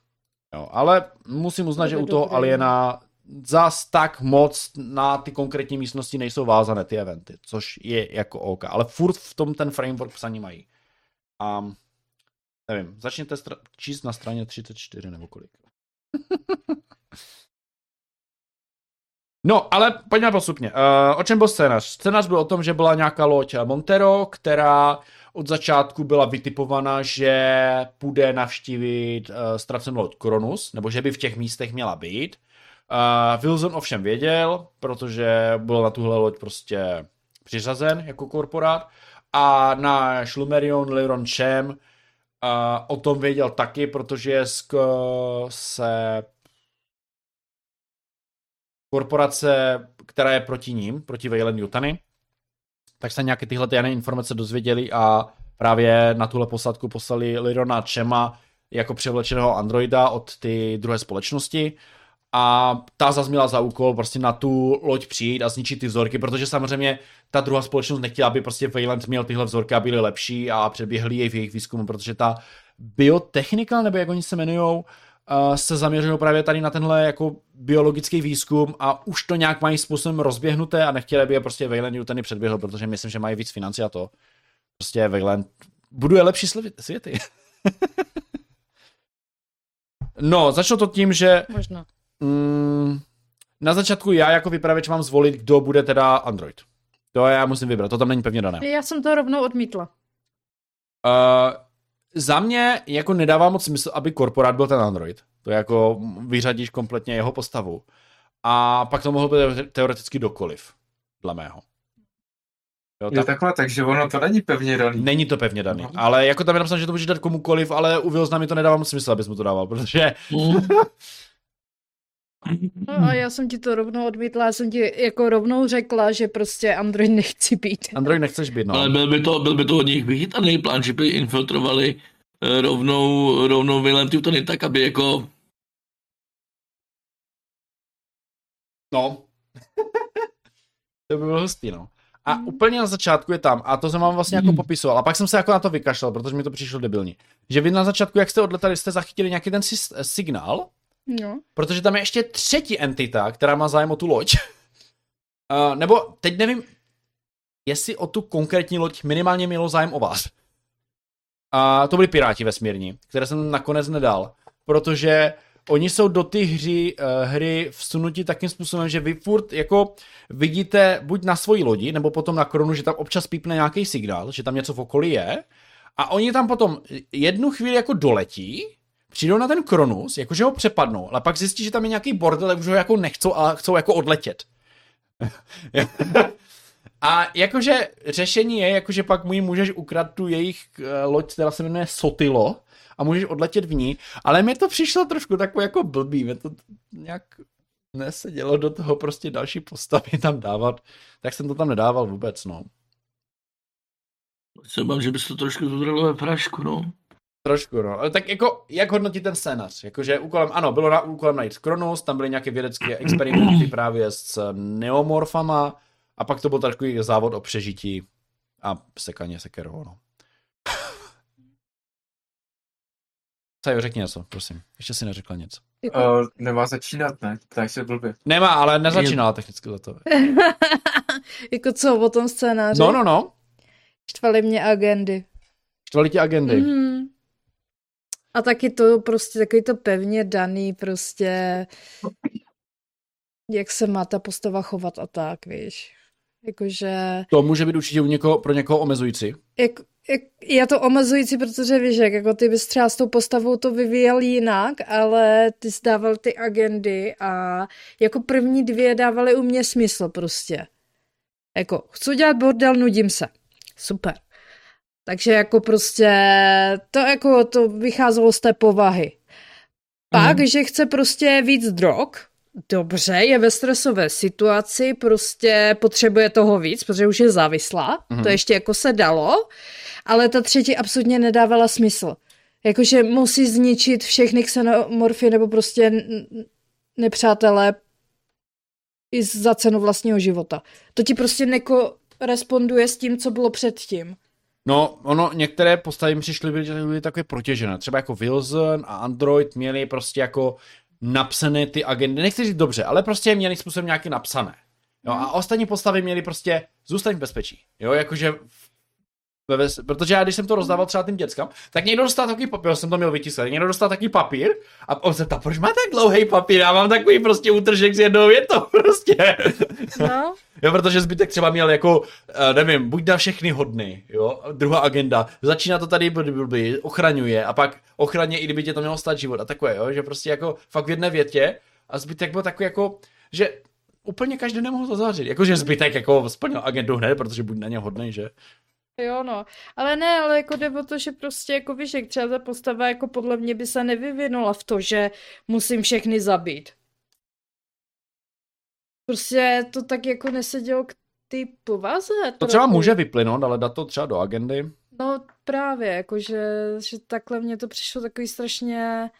Jo, ale musím uznat, že u toho. Aliena zas tak moc na ty konkrétní místnosti nejsou vázané ty eventy, což je jako OK, ale furt v tom ten framework psaní mají. A nevím, začněte stra- číst na straně 34 nebo kolik. (laughs) No, ale pojďme postupně. Uh, o čem byl scénář? Scénář byl o tom, že byla nějaká loď Montero, která od začátku byla vytipovaná, že půjde navštívit uh, ztracenou loď Kronus, nebo že by v těch místech měla být. Uh, Wilson ovšem věděl, protože byl na tuhle loď prostě přiřazen jako korporát a na Lumerion Leron Chem uh, o tom věděl taky, protože sk- se korporace, která je proti ním, proti Wayland Yutany, tak se nějaké tyhle tajné informace dozvěděli a právě na tuhle posádku poslali Lirona Chema jako převlečeného androida od ty druhé společnosti. A ta zase měla za úkol prostě na tu loď přijít a zničit ty vzorky, protože samozřejmě ta druhá společnost nechtěla, aby prostě Wayland měl tyhle vzorky a byly lepší a předběhli jej v jejich výzkumu, protože ta biotechnika, nebo jak oni se jmenujou, uh, se zaměřují právě tady na tenhle jako biologický výzkum a už to nějak mají způsobem rozběhnuté a nechtěli by je prostě Wayland Newtony předběhl, protože myslím, že mají víc financí a to. Prostě Wayland buduje lepší světy- světy. (laughs) no, začalo to tím, že Možná. Mm, na začátku já jako vypravěč mám zvolit, kdo bude teda Android. To já musím vybrat, to tam není pevně dané. Já jsem to rovnou odmítla. Uh, za mě jako nedává moc smysl, aby korporát byl ten Android. To je jako vyřadíš kompletně jeho postavu. A pak to mohl být teoreticky dokoliv, dle mého. Jo, tak... takhle, takže ono to není pevně daný. Není to pevně daný, no. ale jako tam je napsáno, že to můžeš dát komukoliv, ale u Wilsona mi to nedává moc smysl, abys mu to dával, protože... (laughs) No a já jsem ti to rovnou odmítla, já jsem ti jako rovnou řekla, že prostě Android nechci být. Android nechceš být, no. Ale byl by to, byl by to od nich vychytaný plán, že by infiltrovali eh, rovnou, rovnou Vilentiu to tak, aby jako... No. to by bylo hustý, no. A mm. úplně na začátku je tam, a to jsem vám vlastně jako hmm. popisoval, a pak jsem se jako na to vykašlal, protože mi to přišlo debilní. Že vy na začátku, jak jste odletali, jste zachytili nějaký ten signál, No. Protože tam je ještě třetí entita, která má zájem o tu loď. (laughs) uh, nebo teď nevím, jestli o tu konkrétní loď minimálně mělo zájem o vás. A to byli piráti vesmírní, které jsem nakonec nedal, protože oni jsou do ty hry, uh, hry vsunutí takým způsobem, že vy furt jako vidíte buď na svoji lodi, nebo potom na kronu, že tam občas pípne nějaký signál, že tam něco v okolí je, a oni tam potom jednu chvíli jako doletí, přijdou na ten Kronus, jakože ho přepadnou, ale pak zjistí, že tam je nějaký bordel, už ho jako nechcou a chcou jako odletět. (laughs) a jakože řešení je, jakože pak mu můžeš ukrat tu jejich eh, loď, která se jmenuje Sotilo, a můžeš odletět v ní, ale mi to přišlo trošku takové jako blbý, mě to nějak nesedělo do toho prostě další postavy tam dávat, tak jsem to tam nedával vůbec, no. Se bám, že bys to trošku zudrlo ve prašku, no. Trošku, no. Ale tak jako, jak hodnotit ten scénář? Jakože úkolem, ano, bylo na, úkolem najít Kronos, tam byly nějaké vědecké experimenty (clears throat) právě s neomorfama a pak to byl takový závod o přežití a sekaně sekerou, no. Sajo, řekni něco, prosím. Ještě si neřekla nic. Uh, nemá začínat, ne? Tak se blbě. Nemá, ale nezačínala technicky za to. (laughs) jako co o tom scénáři? No, no, no. Štvali mě agendy. Štvali ti agendy? Mm-hmm. A taky to prostě takový to pevně daný prostě, jak se má ta postava chovat a tak, víš. Jakože... To může být určitě u někoho, pro někoho omezující. Jak, jak, je to omezující, protože víš, jak jako ty bys třeba s tou postavou to vyvíjel jinak, ale ty jsi dával ty agendy a jako první dvě dávaly u mě smysl prostě. Jako, chci dělat bordel, nudím se. Super. Takže jako prostě to jako to vycházelo z té povahy. Pak, mm. že chce prostě víc drog, dobře, je ve stresové situaci, prostě potřebuje toho víc, protože už je závislá, mm. to ještě jako se dalo, ale ta třetí absolutně nedávala smysl. Jakože musí zničit všechny xenomorfy nebo prostě nepřátelé i za cenu vlastního života. To ti prostě nekoresponduje s tím, co bylo předtím. No, ono, některé postavy přišly byly, byly takové protěžené. Třeba jako Wilson a Android měli prostě jako napsané ty agendy, nechci říct dobře, ale prostě měli způsobem nějaké napsané. Jo, a ostatní postavy měly prostě zůstaň v bezpečí. Jo, jakože protože já, když jsem to rozdával třeba tím dětskám, tak někdo dostal takový papír, jsem to měl vytisknout, někdo dostal takový papír a on se ptá, proč má tak dlouhý papír, já mám takový prostě útržek s jednou větou, (laughs) prostě. No. (laughs) jo, protože zbytek třeba měl jako, eh, nevím, buď na všechny hodný, jo, druhá agenda, začíná to tady blbý, ochraňuje a pak ochraně, i kdyby tě to mělo stát život a takové, jo, že prostě jako fakt v jedné větě a zbytek byl takový jako, že úplně každý nemohl to zařit. Jakože zbytek jako splnil agendu hned, protože buď na ně hodný, že? Jo, no. Ale ne, ale jako jde o to, že prostě jako víš, jak třeba ta postava jako podle mě by se nevyvinula v to, že musím všechny zabít. Prostě to tak jako nesedělo k ty povaze. To třeba může vyplynout, ale dát to třeba do agendy. No právě, jakože že takhle mně to přišlo takový strašně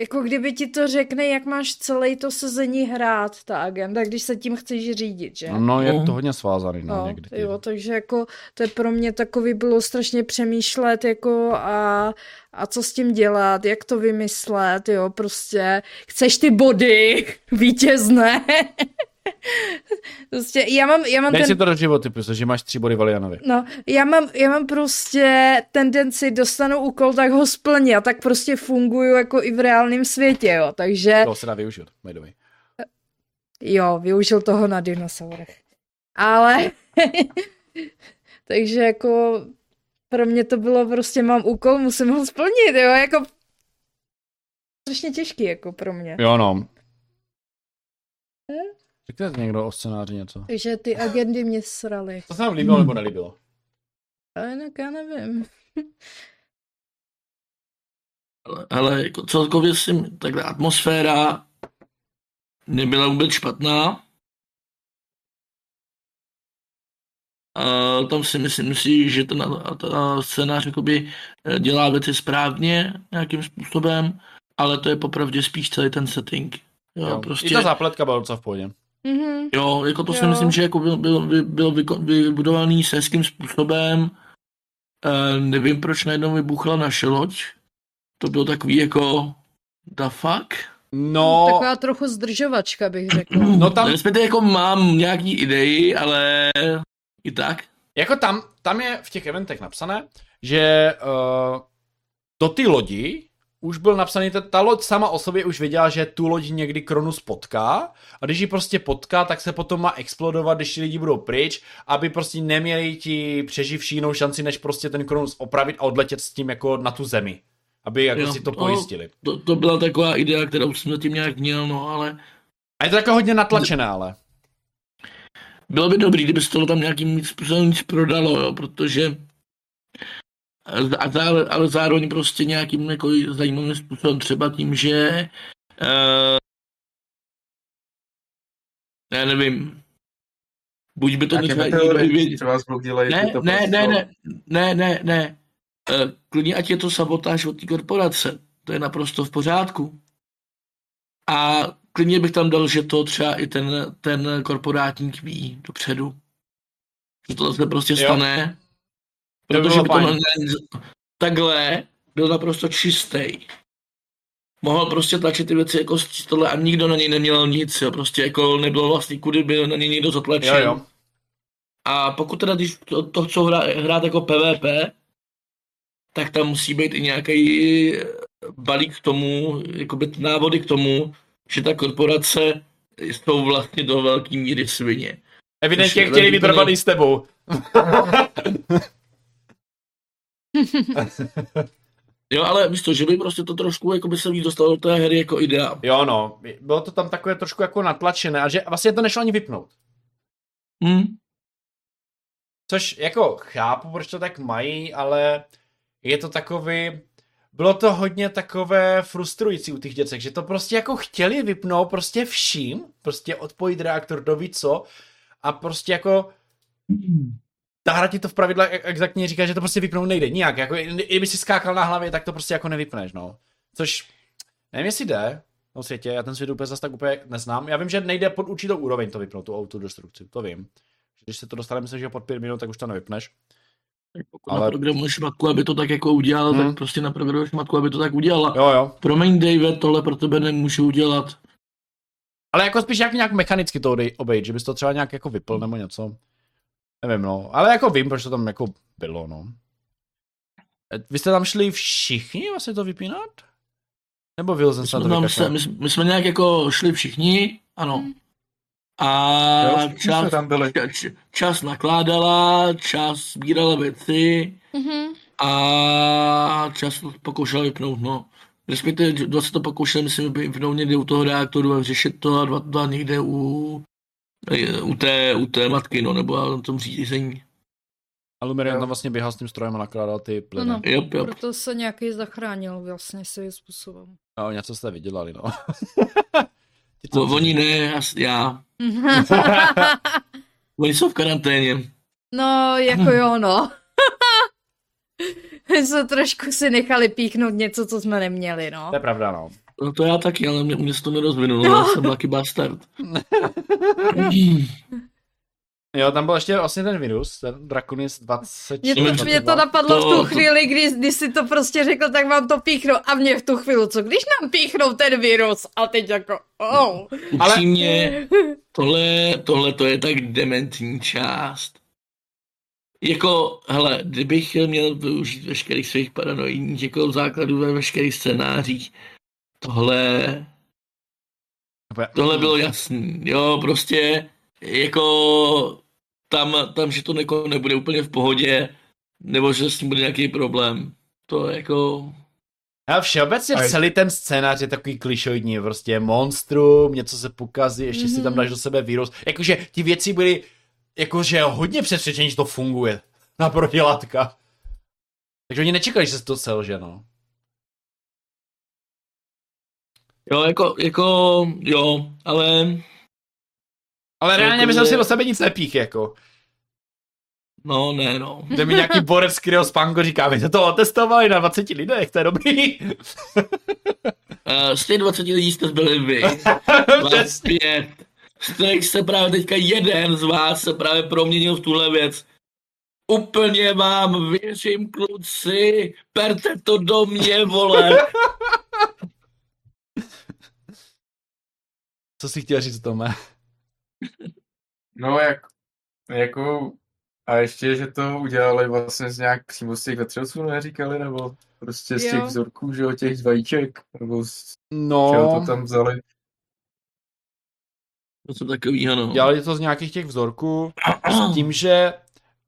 jako kdyby ti to řekne, jak máš celý to sezení hrát, ta agenda, když se tím chceš řídit, že? No, je to hodně svázaný, no, no někdy. Jo, takže jako to je pro mě takový bylo strašně přemýšlet, jako a, a co s tím dělat, jak to vymyslet, jo, prostě chceš ty body (laughs) vítězné, (laughs) prostě já mám, já mám Dej ten... si to do životy, protože máš tři body Valianovi. No, já mám, já mám prostě tendenci, dostanu úkol, tak ho splně a tak prostě funguju jako i v reálném světě, jo, takže... To se dá využít, by the way. Jo, využil toho na dinosaurech. Ale, (laughs) takže jako pro mě to bylo prostě, mám úkol, musím ho splnit, jo, jako strašně těžký, jako pro mě. Jo, no. Řekněte někdo o scénáři něco. Takže ty agendy mě sraly. To se nám líbilo nebo nelíbilo? Ale jinak já nevím. (laughs) Ale, ale jako celkově si takhle atmosféra nebyla vůbec špatná. A tam si myslím si, že ten ta scénář jakoby eh, dělá věci správně nějakým způsobem, ale to je popravdě spíš celý ten setting. Jo, Jo. prostě, I ta zápletka byla docela v pohodě. Mhm. jo jako to si Jo. myslím, že jako byl, byl, byl, byl vyko- vybudovaný s hezkým způsobem. E, nevím, proč najednou vybuchla naše loď. To bylo takový jako the fuck? No, Taková trochu zdržovačka, bych řekla. No tam- (clears throat) Respektive jako mám nějaký idei, ale i tak. jako tam, tam je v těch eventech napsané, že uh, do ty lodi už byl napsaný, ta, ta loď sama o sobě už věděla, že tu loď někdy Kronus potká a když ji prostě potká, tak se potom má explodovat, když ti lidi budou pryč, aby prostě neměli ti přeživší jinou šanci, než prostě ten Kronus opravit a odletět s tím jako na tu zemi. Aby jako Jo, si to no. pojistili. To, to byla taková idea, kterou jsem zatím nějak měl, no ale A je to jako hodně natlačené, ale. bylo by dobrý, kdyby se to tam nějakým způsobem nic prodalo, jo, protože a zále, ale zároveň prostě nějakým jako zajímavým způsobem, třeba tím, že uh, já nevím, buď by to Nějaké třeba někdo třeba zbloudily. Ne, to ne, prostě- ne, ne, ne, ne, ne. Eh, Klidně ať je to sabotáž od té korporace. To je naprosto v pořádku. A klidně bych tam dal, že to třeba i ten, ten korporátník ví dopředu. Že to se prostě Jo. stane. By Protože bylo by to na- takhle byl naprosto čistý. Mohl prostě tlačit ty věci jako z tohle a nikdo na něj neměl nic, jo. Prostě jako nebylo vlastně, kudy by na něj někdo zatlačil. Jo, jo. A pokud teda, když to, to chcou hrát, hrát jako PvP, tak tam musí být i nějaký balík k tomu, jakoby návody k tomu, že ta korporace jsou vlastně do velké míry svině. Evidentně chtěli drbaný s tebou. (laughs) (laughs) Jo, ale víš to, že by prostě to trošku jako by se víc dostalo do té hry jako idea. Jo, no. Bylo to tam takové trošku jako natlačené a že vlastně to nešlo ani vypnout. Hm? Což jako chápu, proč to tak mají, ale je to takový... Bylo to hodně takové frustrující u těch děcek, že to prostě jako chtěli vypnout prostě vším, prostě odpojit reaktor do ví co a prostě jako ta hra ti to v pravidle exaktně říká, že to prostě vypnout nejde nijak, jako i- kdyby si skákal na hlavě, tak to prostě jako nevypneš, no. Což, nevím jestli jde v tom světě, já ten svět úplně zase tak úplně neznám, já vím, že nejde pod určitou úroveň to vypnout, tu autodestrukci, to vím. Když se to dostane, myslím, že pod pět minut, tak už to nevypneš. Pokud Ale- naprogramuješ matku, aby to tak jako udělal, Hm. tak prostě naprogramuješ matku, aby to tak udělala. Jo, jo. Promiň, David, tohle pro tebe nemůžu udělat. Ale jako spíš jak nějak mechanicky to obejít, že bys to třeba nějak jako vypl nebo něco. Nevím, no. Ale jako vím, proč to tam jako bylo, no. Vy jste tam šli všichni vlastně to vypínat? Nebo Wilson My se to my, jsme- my jsme nějak jako šli všichni, ano. Hmm. A Jo, čas, tam byli. čas, čas nakládala, čas sbírala věci Mhm. a čas to pokoušel vypnout, no. Respektive dva se to pokoušeli, myslím, vypnout někde u toho reaktoru a řešit to a dva, dva někde u, u, té, u té matky, no, nebo na tom řízení. A Lumerion Jo. tam vlastně běhal s tím strojem a nakládal ty plyny. Ano. Jop, jop. Proto se nějaký zachránil vlastně svým způsobem. No, něco jste vydělali, no. (laughs) Ti, O, oni ne, já, já. (laughs) Oni jsou v karanténě. no, jako jo, no. (laughs) My jsme trošku si nechali píchnout něco, co jsme neměli, no. To je pravda, no. No to já taky, ale mě, mě se to nerozvinulo, já jsem lucky bastard. (laughs) Jo, tam byl ještě vlastně ten virus, ten Draconis 20. Mě to, mě to napadlo To- v tu to- chvíli, kdy, když si to prostě řekl, tak vám to píchnou. A mě v tu chvíli, co když nám píchnou ten virus? A teď jako, oh. Upřímně, tohle, tohle to je tak dementní část. Jako, hele, kdybych měl využít veškerých svých paranoidních jako základů ve veškerých scénářích, tohle Tohle bylo jasný, jo, prostě jako tam, tam že to neko nebude úplně v pohodě, nebo že s tím bude nějaký problém. To jako... A všeobecně A je- celý ten scénář je takový klišoidní, prostě monstrum, něco se pokazí, ještě mm-hmm. si tam Mhm. dáš do sebe vírus. Jakože ty věci byly, jakože hodně přesvědčení, že to funguje na protilátka. Takže oni nečekali, že se to selže, no. Jo, jako, jako, jo, ale Ale reálně jsem si do sebe nic nepích, jako. no, ne, no. Kde mi nějaký borec, kterého spanko říká, my jsme to otestovali na 20 lidech, to je dobrý. Uh, (laughs) z těch 20 lidí jste byli vy. (laughs) Vás pět. Z kterých se právě teďka jeden z vás se právě proměnil v tuhle věc. Úplně vám věřím, kluci. Perte to do mě, vole. (laughs) Co si chtěl říct, Tome? (laughs) No, jak, jako, a ještě, že to udělali vlastně z nějak přímo z těch vetřelců, neříkali, nebo prostě z těch Jo. vzorků, že jo, těch vajíček, nebo z No, čeho to tam vzali. Něco takovýho, no. dělali to z nějakých těch vzorků, s (clears throat) tím, že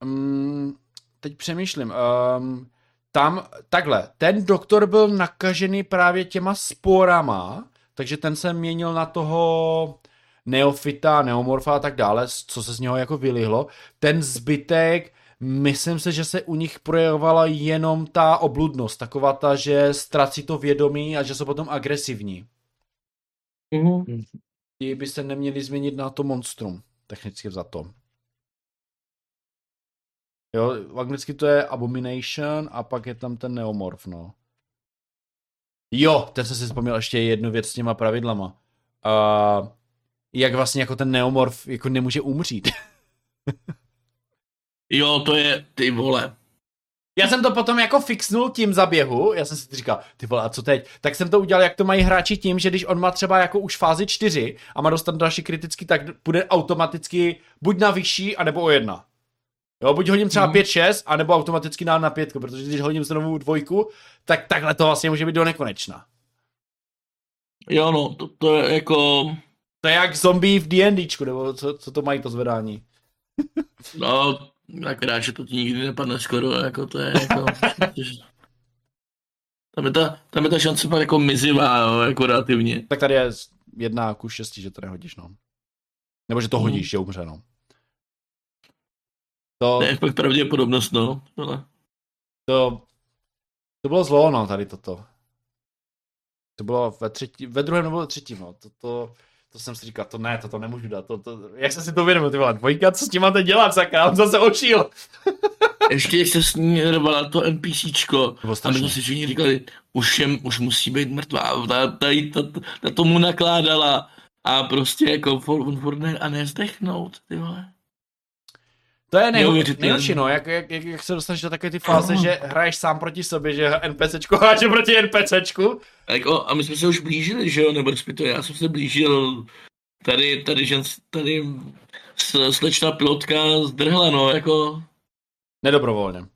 um, teď přemýšlím, um, tam, takhle, ten doktor byl nakažený právě těma sporama, takže ten se měnil na toho neofita, neomorfa a tak dále, co se z něho jako vylihlo. Ten zbytek, myslím si, že se u nich projevovala jenom ta obludnost, taková ta, že ztrací to vědomí a že jsou potom agresivní. Mhm. Ti by se neměli změnit na to monstrum, technicky za to. Jo, v anglicky to je Abomination a pak je tam ten Neomorf, no. Jo, ten jsem si vzpomněl ještě jednu věc s těma pravidlama. Uh, jak vlastně jako ten Neomorf jako nemůže umřít. (laughs) Jo, to je, ty vole. Já jsem to potom jako fixnul tím zaběhu, já jsem si říkal, ty vole, a co teď? Tak jsem to udělal, jak to mají hráči tím, že když on má třeba jako už fázi 4 a má dostat další kritický, tak půjde automaticky buď na vyšší, anebo o jedna. Jo, buď hodím třeba Mhm. 5-6, anebo automaticky dál na pětku, protože když hodím znovu dvojku, tak takhle to vlastně může být do nekonečna. Jo, no, to, to je jako, To je jak zombie v D&Dčku, nebo co, co to mají to zvedání. (laughs) no, akorát, že to ti nikdy nepadne skoro, jako to je jako, (laughs) tam je ta, tam je ta šance pak jako mizivá, jo, jako relativně. Tak tady je jedna ku šesti, že to nehodíš, no. Nebo že to Mhm. hodíš, že umře, no. To, je fakt pravděpodobnost, no. Ale, To, to bylo zlo, no, tady toto. To bylo ve, třetí, ve druhém nebo ve třetím, no. To, to, to jsem si říkal, to ne, to, to nemůžu dát. To, to, jak jsem si to uvědomil, ty vole, dvojka, co s tím máte dělat, sakra, on zase ošíl. (laughs) ještě jak se s ní rvala to NPCčko, a my si všichni říkali, už, je, už musí být mrtvá, ta, ta, ta, ta, tomu nakládala a prostě jako for, ne, a nezdechnout, ty vole. To je nej, Neuvěřitelné. nejhorší, no, jak, jak, jak, jak se dostaneš do takové ty fáze, že hraješ sám proti sobě, že NPCčko háže proti NPCčku. A, jako, a my jsme se už blížili, že jo, nebo respektive já jsem se blížil, tady, tady, žen, tady s- slečna pilotka zdrhla, no, jako Nedobrovolně.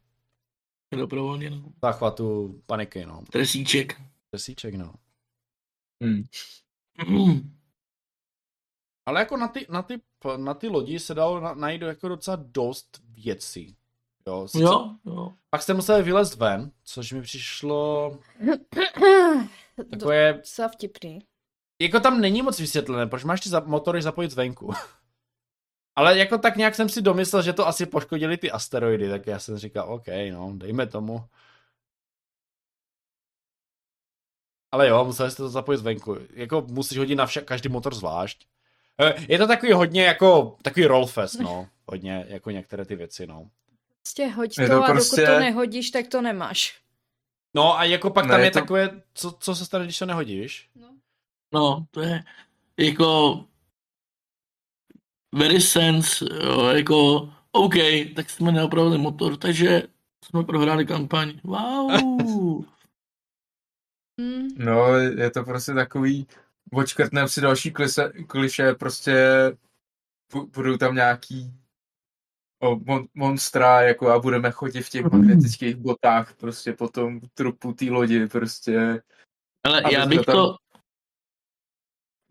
dobrovolně, no. Záchvatu paniky, no. Tresíček. Desíček, no. Hmm. Mm. Ale jako na ty, na ty, na ty lodi se dalo na, najít jako docela dost věcí. Jo, sice, Jo, jo. Pak jste museli vylézt ven, což mi přišlo To (coughs) takové, docela vtipný. jako tam není moc vysvětlené, proč máš ty za, motory zapojit zvenku. (laughs) Ale jako tak nějak jsem si domyslel, že to asi poškodili ty asteroidy, tak já jsem říkal, OK, no, dejme tomu. Ale jo, museli jste to zapojit zvenku. Jako musíš hodit na vša- každý motor zvlášť. Eh, Je to takový hodně jako, takový rollfest, no. (laughs) Hodně jako některé ty věci, no. Prostě hoď Je to, to a prostě- dokud to nehodíš, tak to nemáš. No a jako pak Ne, tam je to- takové, co, co se stane, když to nehodíš? No, to je jako very sense, jo, jako OK, tak jsme neopravili motor, takže jsme prohráli kampaň. Wow. (laughs) Hmm. No, je to prostě takový, očkrtneme si další klise, kliše, prostě bu- budou tam nějaký o, mon, monstra, jako a budeme chodit v těch magnetických botách, prostě po tom trupu té lodi, prostě. Ale já bych tam- to...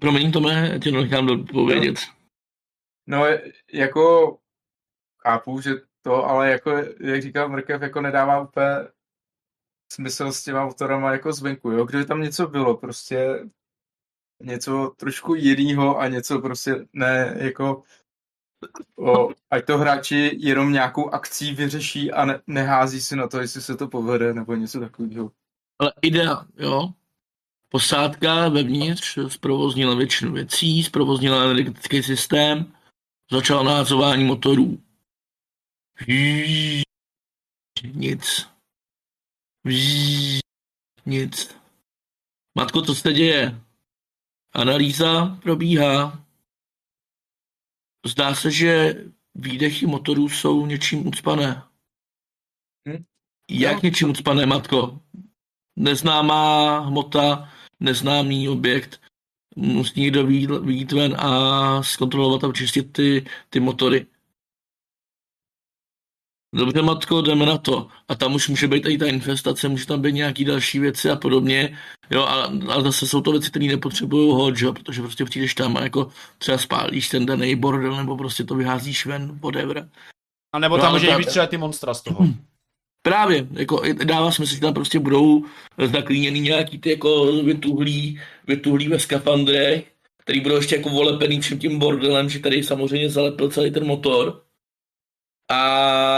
Promiň, Tome, tě nechám povědět. No, jako chápu, že to, ale jako, jak říkal Mrkev, jako nedává úplně smysl s těma motorama jako zvenku, jo? Kdyby tam něco bylo, prostě něco trošku jinýho a něco prostě ne jako o, ať to hráči jenom nějakou akcí vyřeší a ne, nehází si na to, jestli se to povede nebo něco takového. Ale idea, jo. Posádka vevnitř zprovoznila většinu věcí, zprovoznila energetický systém, začala nahazování motorů. Nic. Nic. Matko, co se děje? Analýza probíhá. Zdá se, že výdechy motorů jsou něčím ucpané. Hm? Jak no. něčím ucpané, matko? Neznámá hmota, neznámý objekt. Musí někdo výjít ven a zkontrolovat a očistit ty, ty motory. Dobře, matko, jdeme na to. A tam už může být i ta infestace, může tam být nějaký další věci a podobně. Jo, a, a zase jsou to věci, které nepotřebují hod, jo, protože prostě přijdeš tam a jako třeba spálíš ten daný bordel, nebo prostě to vyházíš ven, whatever. A nebo tam no, může být třeba ty monstra z toho. (clears throat) Právě, jako dává smysl, že tam prostě budou zaklíněný nějaký ty jako vytuhlí, vytuhlí ve skafandrech, který budou ještě jako volepený všem tím bordelem, že tady samozřejmě zalepil celý ten motor. A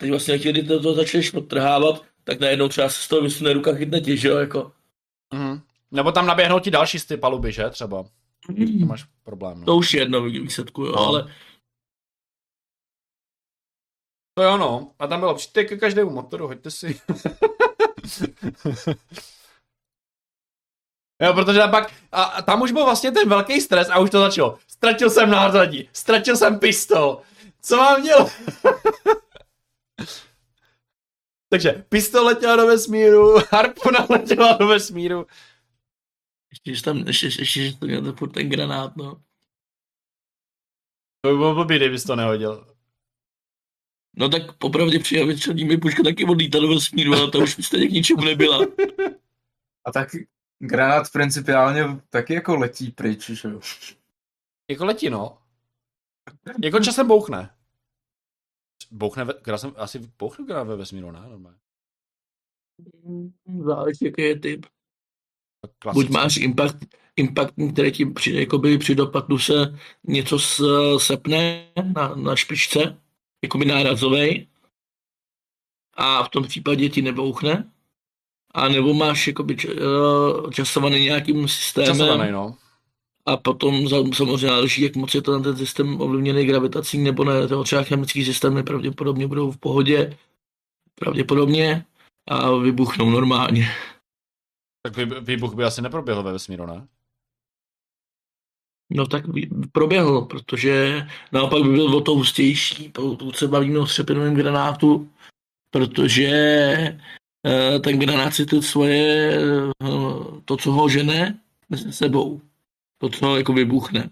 teď vlastně, jak kdy to, to začneš odtrhávat, tak najednou třeba se z toho vysune ruka chytne tě, že jo, jako. Mm. Nebo tam naběhnou ti další z ty paluby, že, třeba. Mm. To máš problém, no. To už je jedno výsledku, jo, no. ale... To jo, no. A tam bylo, přijďte ke každému motoru, hoďte si. (laughs) Jo, protože pak, a, a tam už byl vlastně ten velký stres a už to začalo. Ztratil jsem nářadí, ztratil jsem pistol, co mám dělat? (laughs) Takže pistol letěla do vesmíru, (laughs) harpuna letěla do vesmíru. Ještě, že tam, ještě, ještě, že to měl furt ten granát, no. To by bylo blbý, kdybys to nehodil. No tak popravdě přijel vytřelní mi puška taky odlítala do vesmíru, ale to už stejně k ničemu nebyla. (laughs) A tak granát principiálně taky jako letí pryč, že jo? Jako letí, no. Jako časem bouchne. Bouchne, ve, jsem, asi bouchne granát ve vesmíru, ne? Normálně. Záleží, jaký je typ. Klasicky. Buď máš impact, impact, který ti při, jakoby při dopadu se něco sepne na, na špičce, jakoby nárazovej, a v tom případě ti nebouchne, a nebo máš jakoby eh, časovaný nějakým systémem. Časovaný, no a potom samozřejmě záleží, jak moc je to na ten systém ovlivněný gravitací nebo ne. To třeba chemický systémy pravděpodobně budou v pohodě, pravděpodobně a vybuchnou normálně. Tak výbuch by asi neproběhl ve vesmíru, ne? No tak proběhl, protože naopak by byl o to hustější, pokud se bavíme o střepinovém granátu, protože eh, ten granát si to svoje, eh, to, co ho žene, mezi sebou to, co jako vybuchne.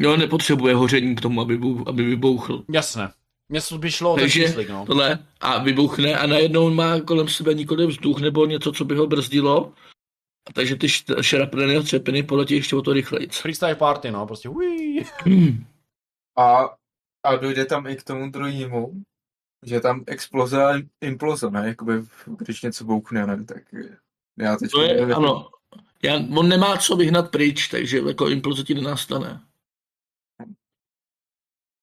Jo, nepotřebuje hoření k tomu, aby, bu, aby vybouchl. Jasné. Mně by šlo o Takže číslik, no. tohle a vybuchne a najednou má kolem sebe nikoli vzduch nebo něco, co by ho brzdilo. A takže ty šrapneny a třepiny poletí ještě o to rychleji. Freestyle party, no, prostě hui. A, a dojde tam i k tomu druhému, že tam exploze a imploze, ne? Jakoby, když něco bouchne, ne? Tak já teď... To je, ano, já, on nemá co vyhnat pryč, takže jako impulze ti nenastane.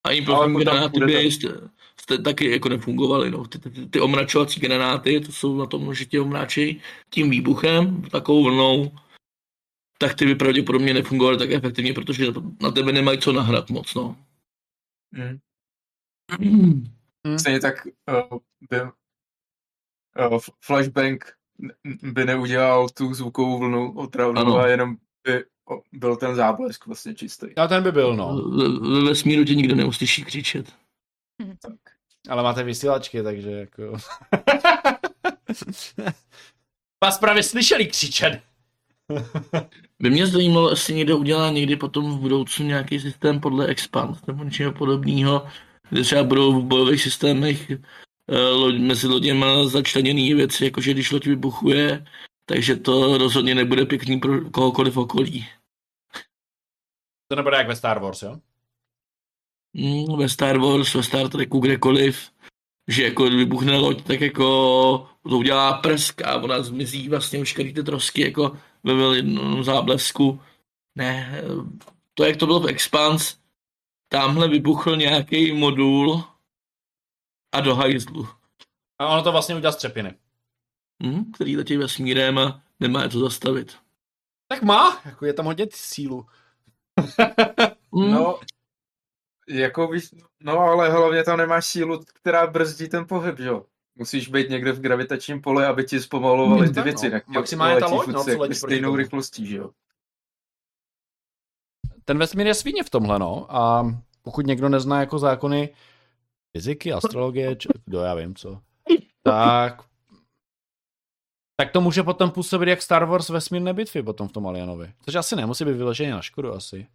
A impulzní granáty by jste, taky jako nefungovaly. No. Ty, ty, ty omračovací granáty, to jsou na tom, že tě omráčí tím výbuchem, takovou vlnou, tak ty by pravděpodobně nefungovaly tak efektivně, protože na tebe nemají co nahrát moc. No. Hmm. Hmm. Stejně tak uh, by, uh, flashbang by neudělal tu zvukovou vlnu opravdu ano. a jenom by byl ten záblesk vlastně čistý. A ten by byl, no. Ve vesmíru tě nikdo neuslyší křičet. Tak. Ale máte vysílačky, takže jako... (laughs) Vás právě slyšeli křičet. (laughs) by mě zajímalo, jestli někdo udělá někdy potom v budoucnu nějaký systém podle Expand nebo něčeho podobného, kde třeba budou v bojových systémech mezi loděma začleněné věci, jakože když loď vybuchuje, takže to rozhodně nebude pěkný pro kohokoliv okolí. To nebude jak ve Star Wars, jo? Mm, ve Star Wars, ve Star Treku, kdekoliv, že jako vybuchne loď, tak jako to udělá prsk a ona zmizí vlastně veškerý ty trosky jako ve jednom záblesku. Ne, to jak to bylo v Expans, tamhle vybuchl nějaký modul a do hajzlu. A ono to vlastně udělá střepiny. Hmm, který letí vesmírem a nemá je to zastavit. Tak má, jako je tam hodně sílu. Hmm. No, jako víš, no ale hlavně tam nemáš sílu, která brzdí ten pohyb, jo. Musíš být někde v gravitačním poli, aby ti zpomalovaly Hmm, ty věci. no. Maximálně ta loď, no, co letí stejnou rychlostí, že jo. Ten vesmír je svině v tomhle, no. A pokud někdo nezná jako zákony fyziky, astrologie, (laughs) či, kdo já vím co, (laughs) tak tak to může potom působit jak Star Wars vesmírné bitvy potom v tom Alienovi. Což asi nemusí být vyloženě na škodu asi.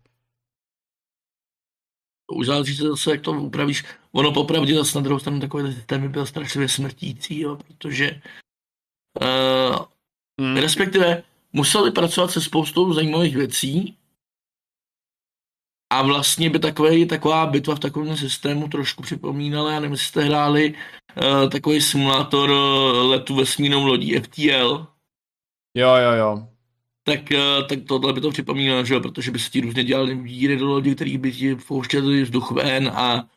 už záleží se zase, jak to upravíš. Ono popravdě zase na druhou stranu takové systémy byl strašlivě smrtící, jo, protože uh, Hmm. respektive museli pracovat se spoustou zajímavých věcí a vlastně by takové, taková bitva v takovém systému trošku připomínala, já nevím, jestli jste hráli uh, takový simulátor uh, letu vesmírnou lodí FTL, Jo, jo, jo. tak, uh, tak tohle by to připomínalo, že jo, protože by se ti různě dělali díry do lodi, který by ti pouštěli vzduch ven a,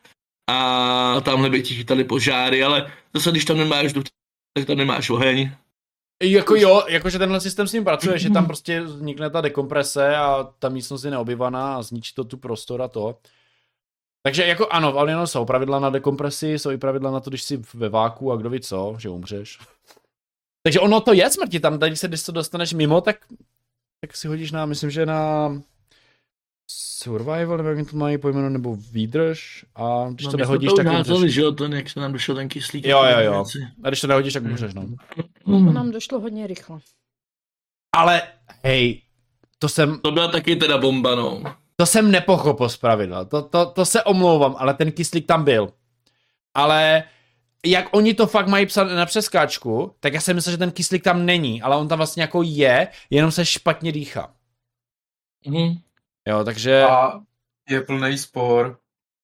a tamhle by ti chytali požáry, ale zase když tam nemáš vzduch, tak tam nemáš oheň. Jako jo, jakože tenhle systém s ním pracuje, že tam prostě vznikne ta dekomprese a ta místnost je neobyvaná a zničí to tu prostor a to. Takže jako ano, v Alienu jsou pravidla na dekompresi, jsou i pravidla na to, když jsi ve váku a kdo ví co, že umřeš. (laughs) Takže ono to je smrti, tam tady se, když se dostaneš mimo, tak, tak si hodíš na, myslím, že na survival, nebo jak to mají pojmeno, nebo výdrž a když No, to nehodíš, už tak umřeš. že jo, ten, jak se nám došel ten kyslík. Jo, jo, jo. A když to nehodíš, tak umřeš, no. To nám došlo hodně rychle. Ale hej, to jsem, To byla taky teda bomba, no. To jsem nepochopil z pravidla, to, to, to se omlouvám, ale ten kyslík tam byl. Ale jak oni to fakt mají psat na přeskáčku, tak já jsem myslel, že ten kyslík tam není, ale on tam vlastně jako je, jenom se špatně dýchá. Mhm. Jo, takže A je plný spor.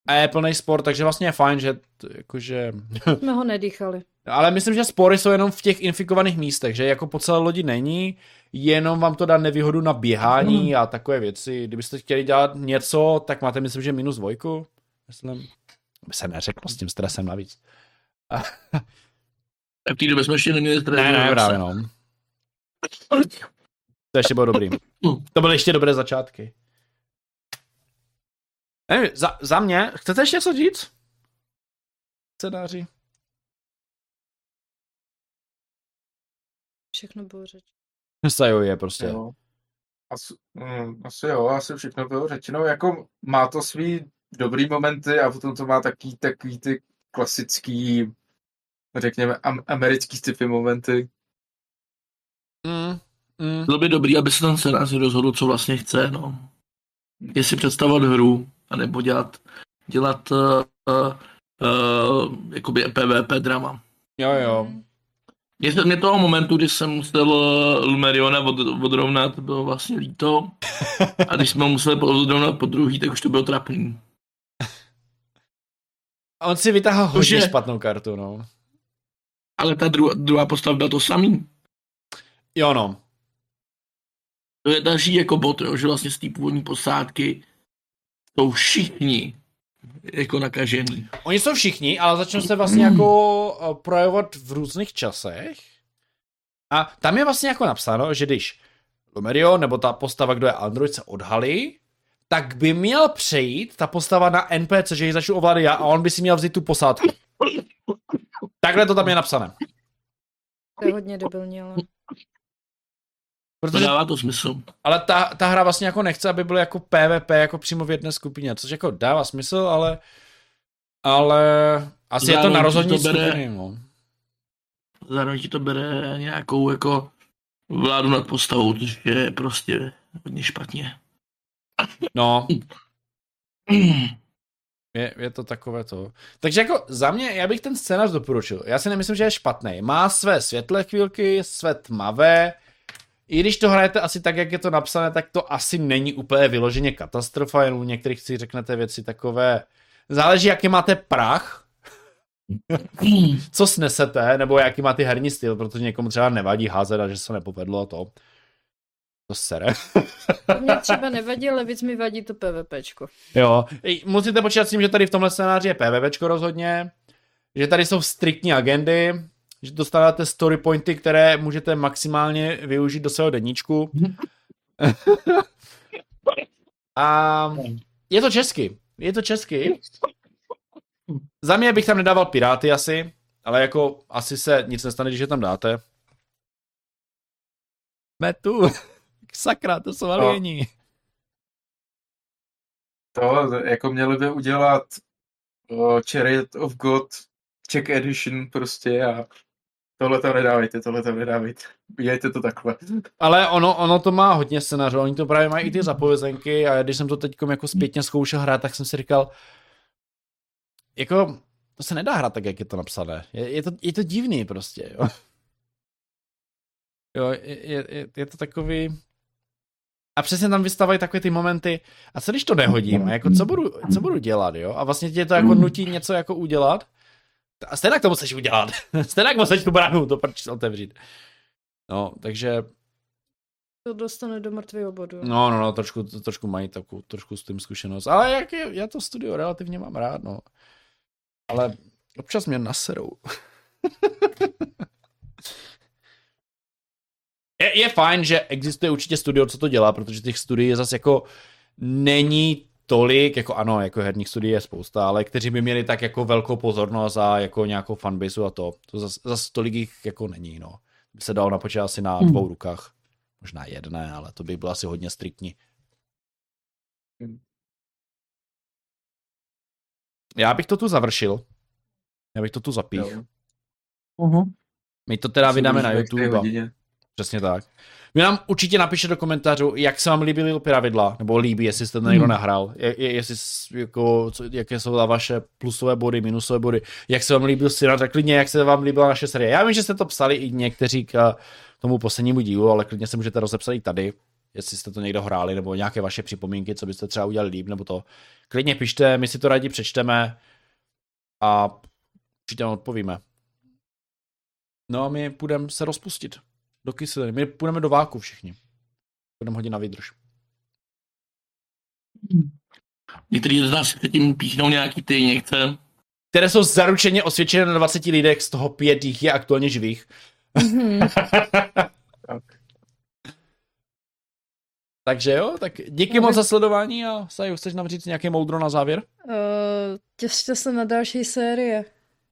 a je plný spor, takže vlastně je fajn, že jakože... (laughs) Jsme ho nedýchali. ale myslím, že spory jsou jenom v těch infikovaných místech, že jako po celé lodi není, jenom vám to dá nevýhodu na běhání a takové věci. Kdybyste chtěli dělat něco, tak máte myslím, že minus dvojku. Myslím, by se neřeklo s tím stresem navíc. (laughs) A v té době jsme ještě neměli stres. Ne, ne, právě no. (laughs) To ještě bylo dobrý. To byly ještě dobré začátky. Nevím, za, za mě, chcete ještě něco říct? Scénáři? Všechno bylo řeč. Sajo je prostě. Jo. Asi, mm, asi jo, asi všechno bylo řečeno. Jako má to svý dobrý momenty a potom to má taký, takový ty klasický, řekněme, am- americký sci-fi momenty. Mm, mm. Bylo by dobrý, aby se ten scénář rozhodl, co vlastně chce, no. Jestli představovat hru, anebo dělat, dělat uh, uh, jakoby PvP drama. Jo, jo. Mě, se- mě toho momentu, kdy jsem musel Lumeriona od, odrovnat, bylo vlastně líto. (laughs) A když jsme ho museli odrovnat po druhý, tak už to bylo trapný. A on si vytáhl hodně Cože? špatnou kartu, no. Ale ta druhá, druhá postava byla to samý. Jo, no. To je další jako bot, jo, že vlastně z té původní posádky jsou všichni jako nakažený. Oni jsou všichni, ale začnou se vlastně jako eh, projevovat v různých časech. A tam je vlastně jako napsáno, že když Lumerio nebo ta postava, kdo je Android, se odhalí, tak by měl přejít ta postava na NPC, že ji začnu ovládat já a on by si měl vzít tu posádku. Takhle to tam je napsané. To je hodně debilní, ale... Protože, Dává to smysl. ale ta, ta hra vlastně jako nechce, aby bylo jako PvP jako přímo v jedné skupině, což jako dává smysl, ale ale asi je to Zároveň na rozhodní to bere- skupiny, no. Zároveň ti to bere nějakou jako vládu nad postavou, což je prostě hodně špatně. No, (clears throat) Je, je to takové to. Takže jako za mě, já bych ten scénář doporučil. Já si nemyslím, že je špatný. Má své světlé chvílky, své tmavé, i když to hrajete asi tak, jak je to napsané, tak to asi není úplně vyloženě katastrofa, jen u některých si řeknete věci takové, záleží, jaký máte prach, co snesete, nebo jaký máte herní styl, protože někomu třeba nevadí házet a že se nepovedlo to. To sere. Mě třeba nevadí, ale víc mi vadí to PvPčko. Jo, musíte počítat s tím, že tady v tomhle scénáři je PvPčko rozhodně, že tady jsou striktní agendy, že dostáváte story pointy, které můžete maximálně využít do svého deníčku. (laughs) A je to česky. Je to česky. Za mě bych tam nedával piráty asi, ale jako asi se nic nestane, když je tam dáte. Jsme tu. (laughs) Sakra, to jsou alieni. To, jako měli by udělat uh, Chariot of God Czech Edition prostě a tohle tam nedávejte, tohle tam nedávejte. Dějte to takhle. Ale ono, ono to má hodně scénářů, oni to právě mají i ty zapovězenky a když jsem to teď jako zpětně zkoušel hrát, tak jsem si říkal, jako, to se nedá hrát tak, jak je to napsané. Je, je, to, je to divný prostě, jo. Jo, je, je, je to takový... A přesně tam vystávají takové ty momenty, a co když to nehodím, a jako co budu, co budu dělat, jo? A vlastně tě to jako nutí něco jako udělat, a stejně to musíš udělat. (laughs) stejně musíš tu bránu to proč otevřít. No, takže... To dostane do mrtvého bodu. No, no, no, trošku, trošku mají takovou, trošku s tím zkušenost. Ale jak je, já to studio relativně mám rád, no. Ale občas mě naserou. (laughs) je, je fajn, že existuje určitě studio, co to dělá, protože těch studií je zase jako není tolik, jako ano, jako herních studií je spousta, ale kteří by měli tak jako velkou pozornost a jako nějakou fanbase a to. To zase zas tolik jich jako není, no. By se dalo napočítat asi na hmm. dvou rukách. Možná jedné, ale to by bylo asi hodně striktní. Já bych to tu završil. Já bych to tu zapích. Uh-huh. My to teda vydáme na YouTube. Přesně tak. Vy nám určitě napište do komentářů, jak se vám líbily pravidla, nebo líbí, jestli jste to někdo hmm. nahrál, je, je, jestli, jako, co, jaké jsou vaše plusové body, minusové body, jak se vám líbil Sinat, tak klidně, jak se vám líbila naše série. Já vím, že jste to psali i někteří k tomu poslednímu dílu, ale klidně se můžete rozepsat i tady, jestli jste to někdo hráli, nebo nějaké vaše připomínky, co byste třeba udělali líp, nebo to. Klidně pište, my si to rádi přečteme a určitě vám odpovíme. No a my půjdeme se rozpustit do kyseliny. My půjdeme do váku všichni. Budeme hodit na výdrž. Někteří z nás se tím píchnou nějaký ty někde. Které jsou zaručeně osvědčené na 20 lidech, z toho pět jich je aktuálně živých. Mm-hmm. (laughs) Takže jo, tak díky moc za sledování a Saju, chceš nám říct nějaké moudro na závěr? Uh, těšte se na další série.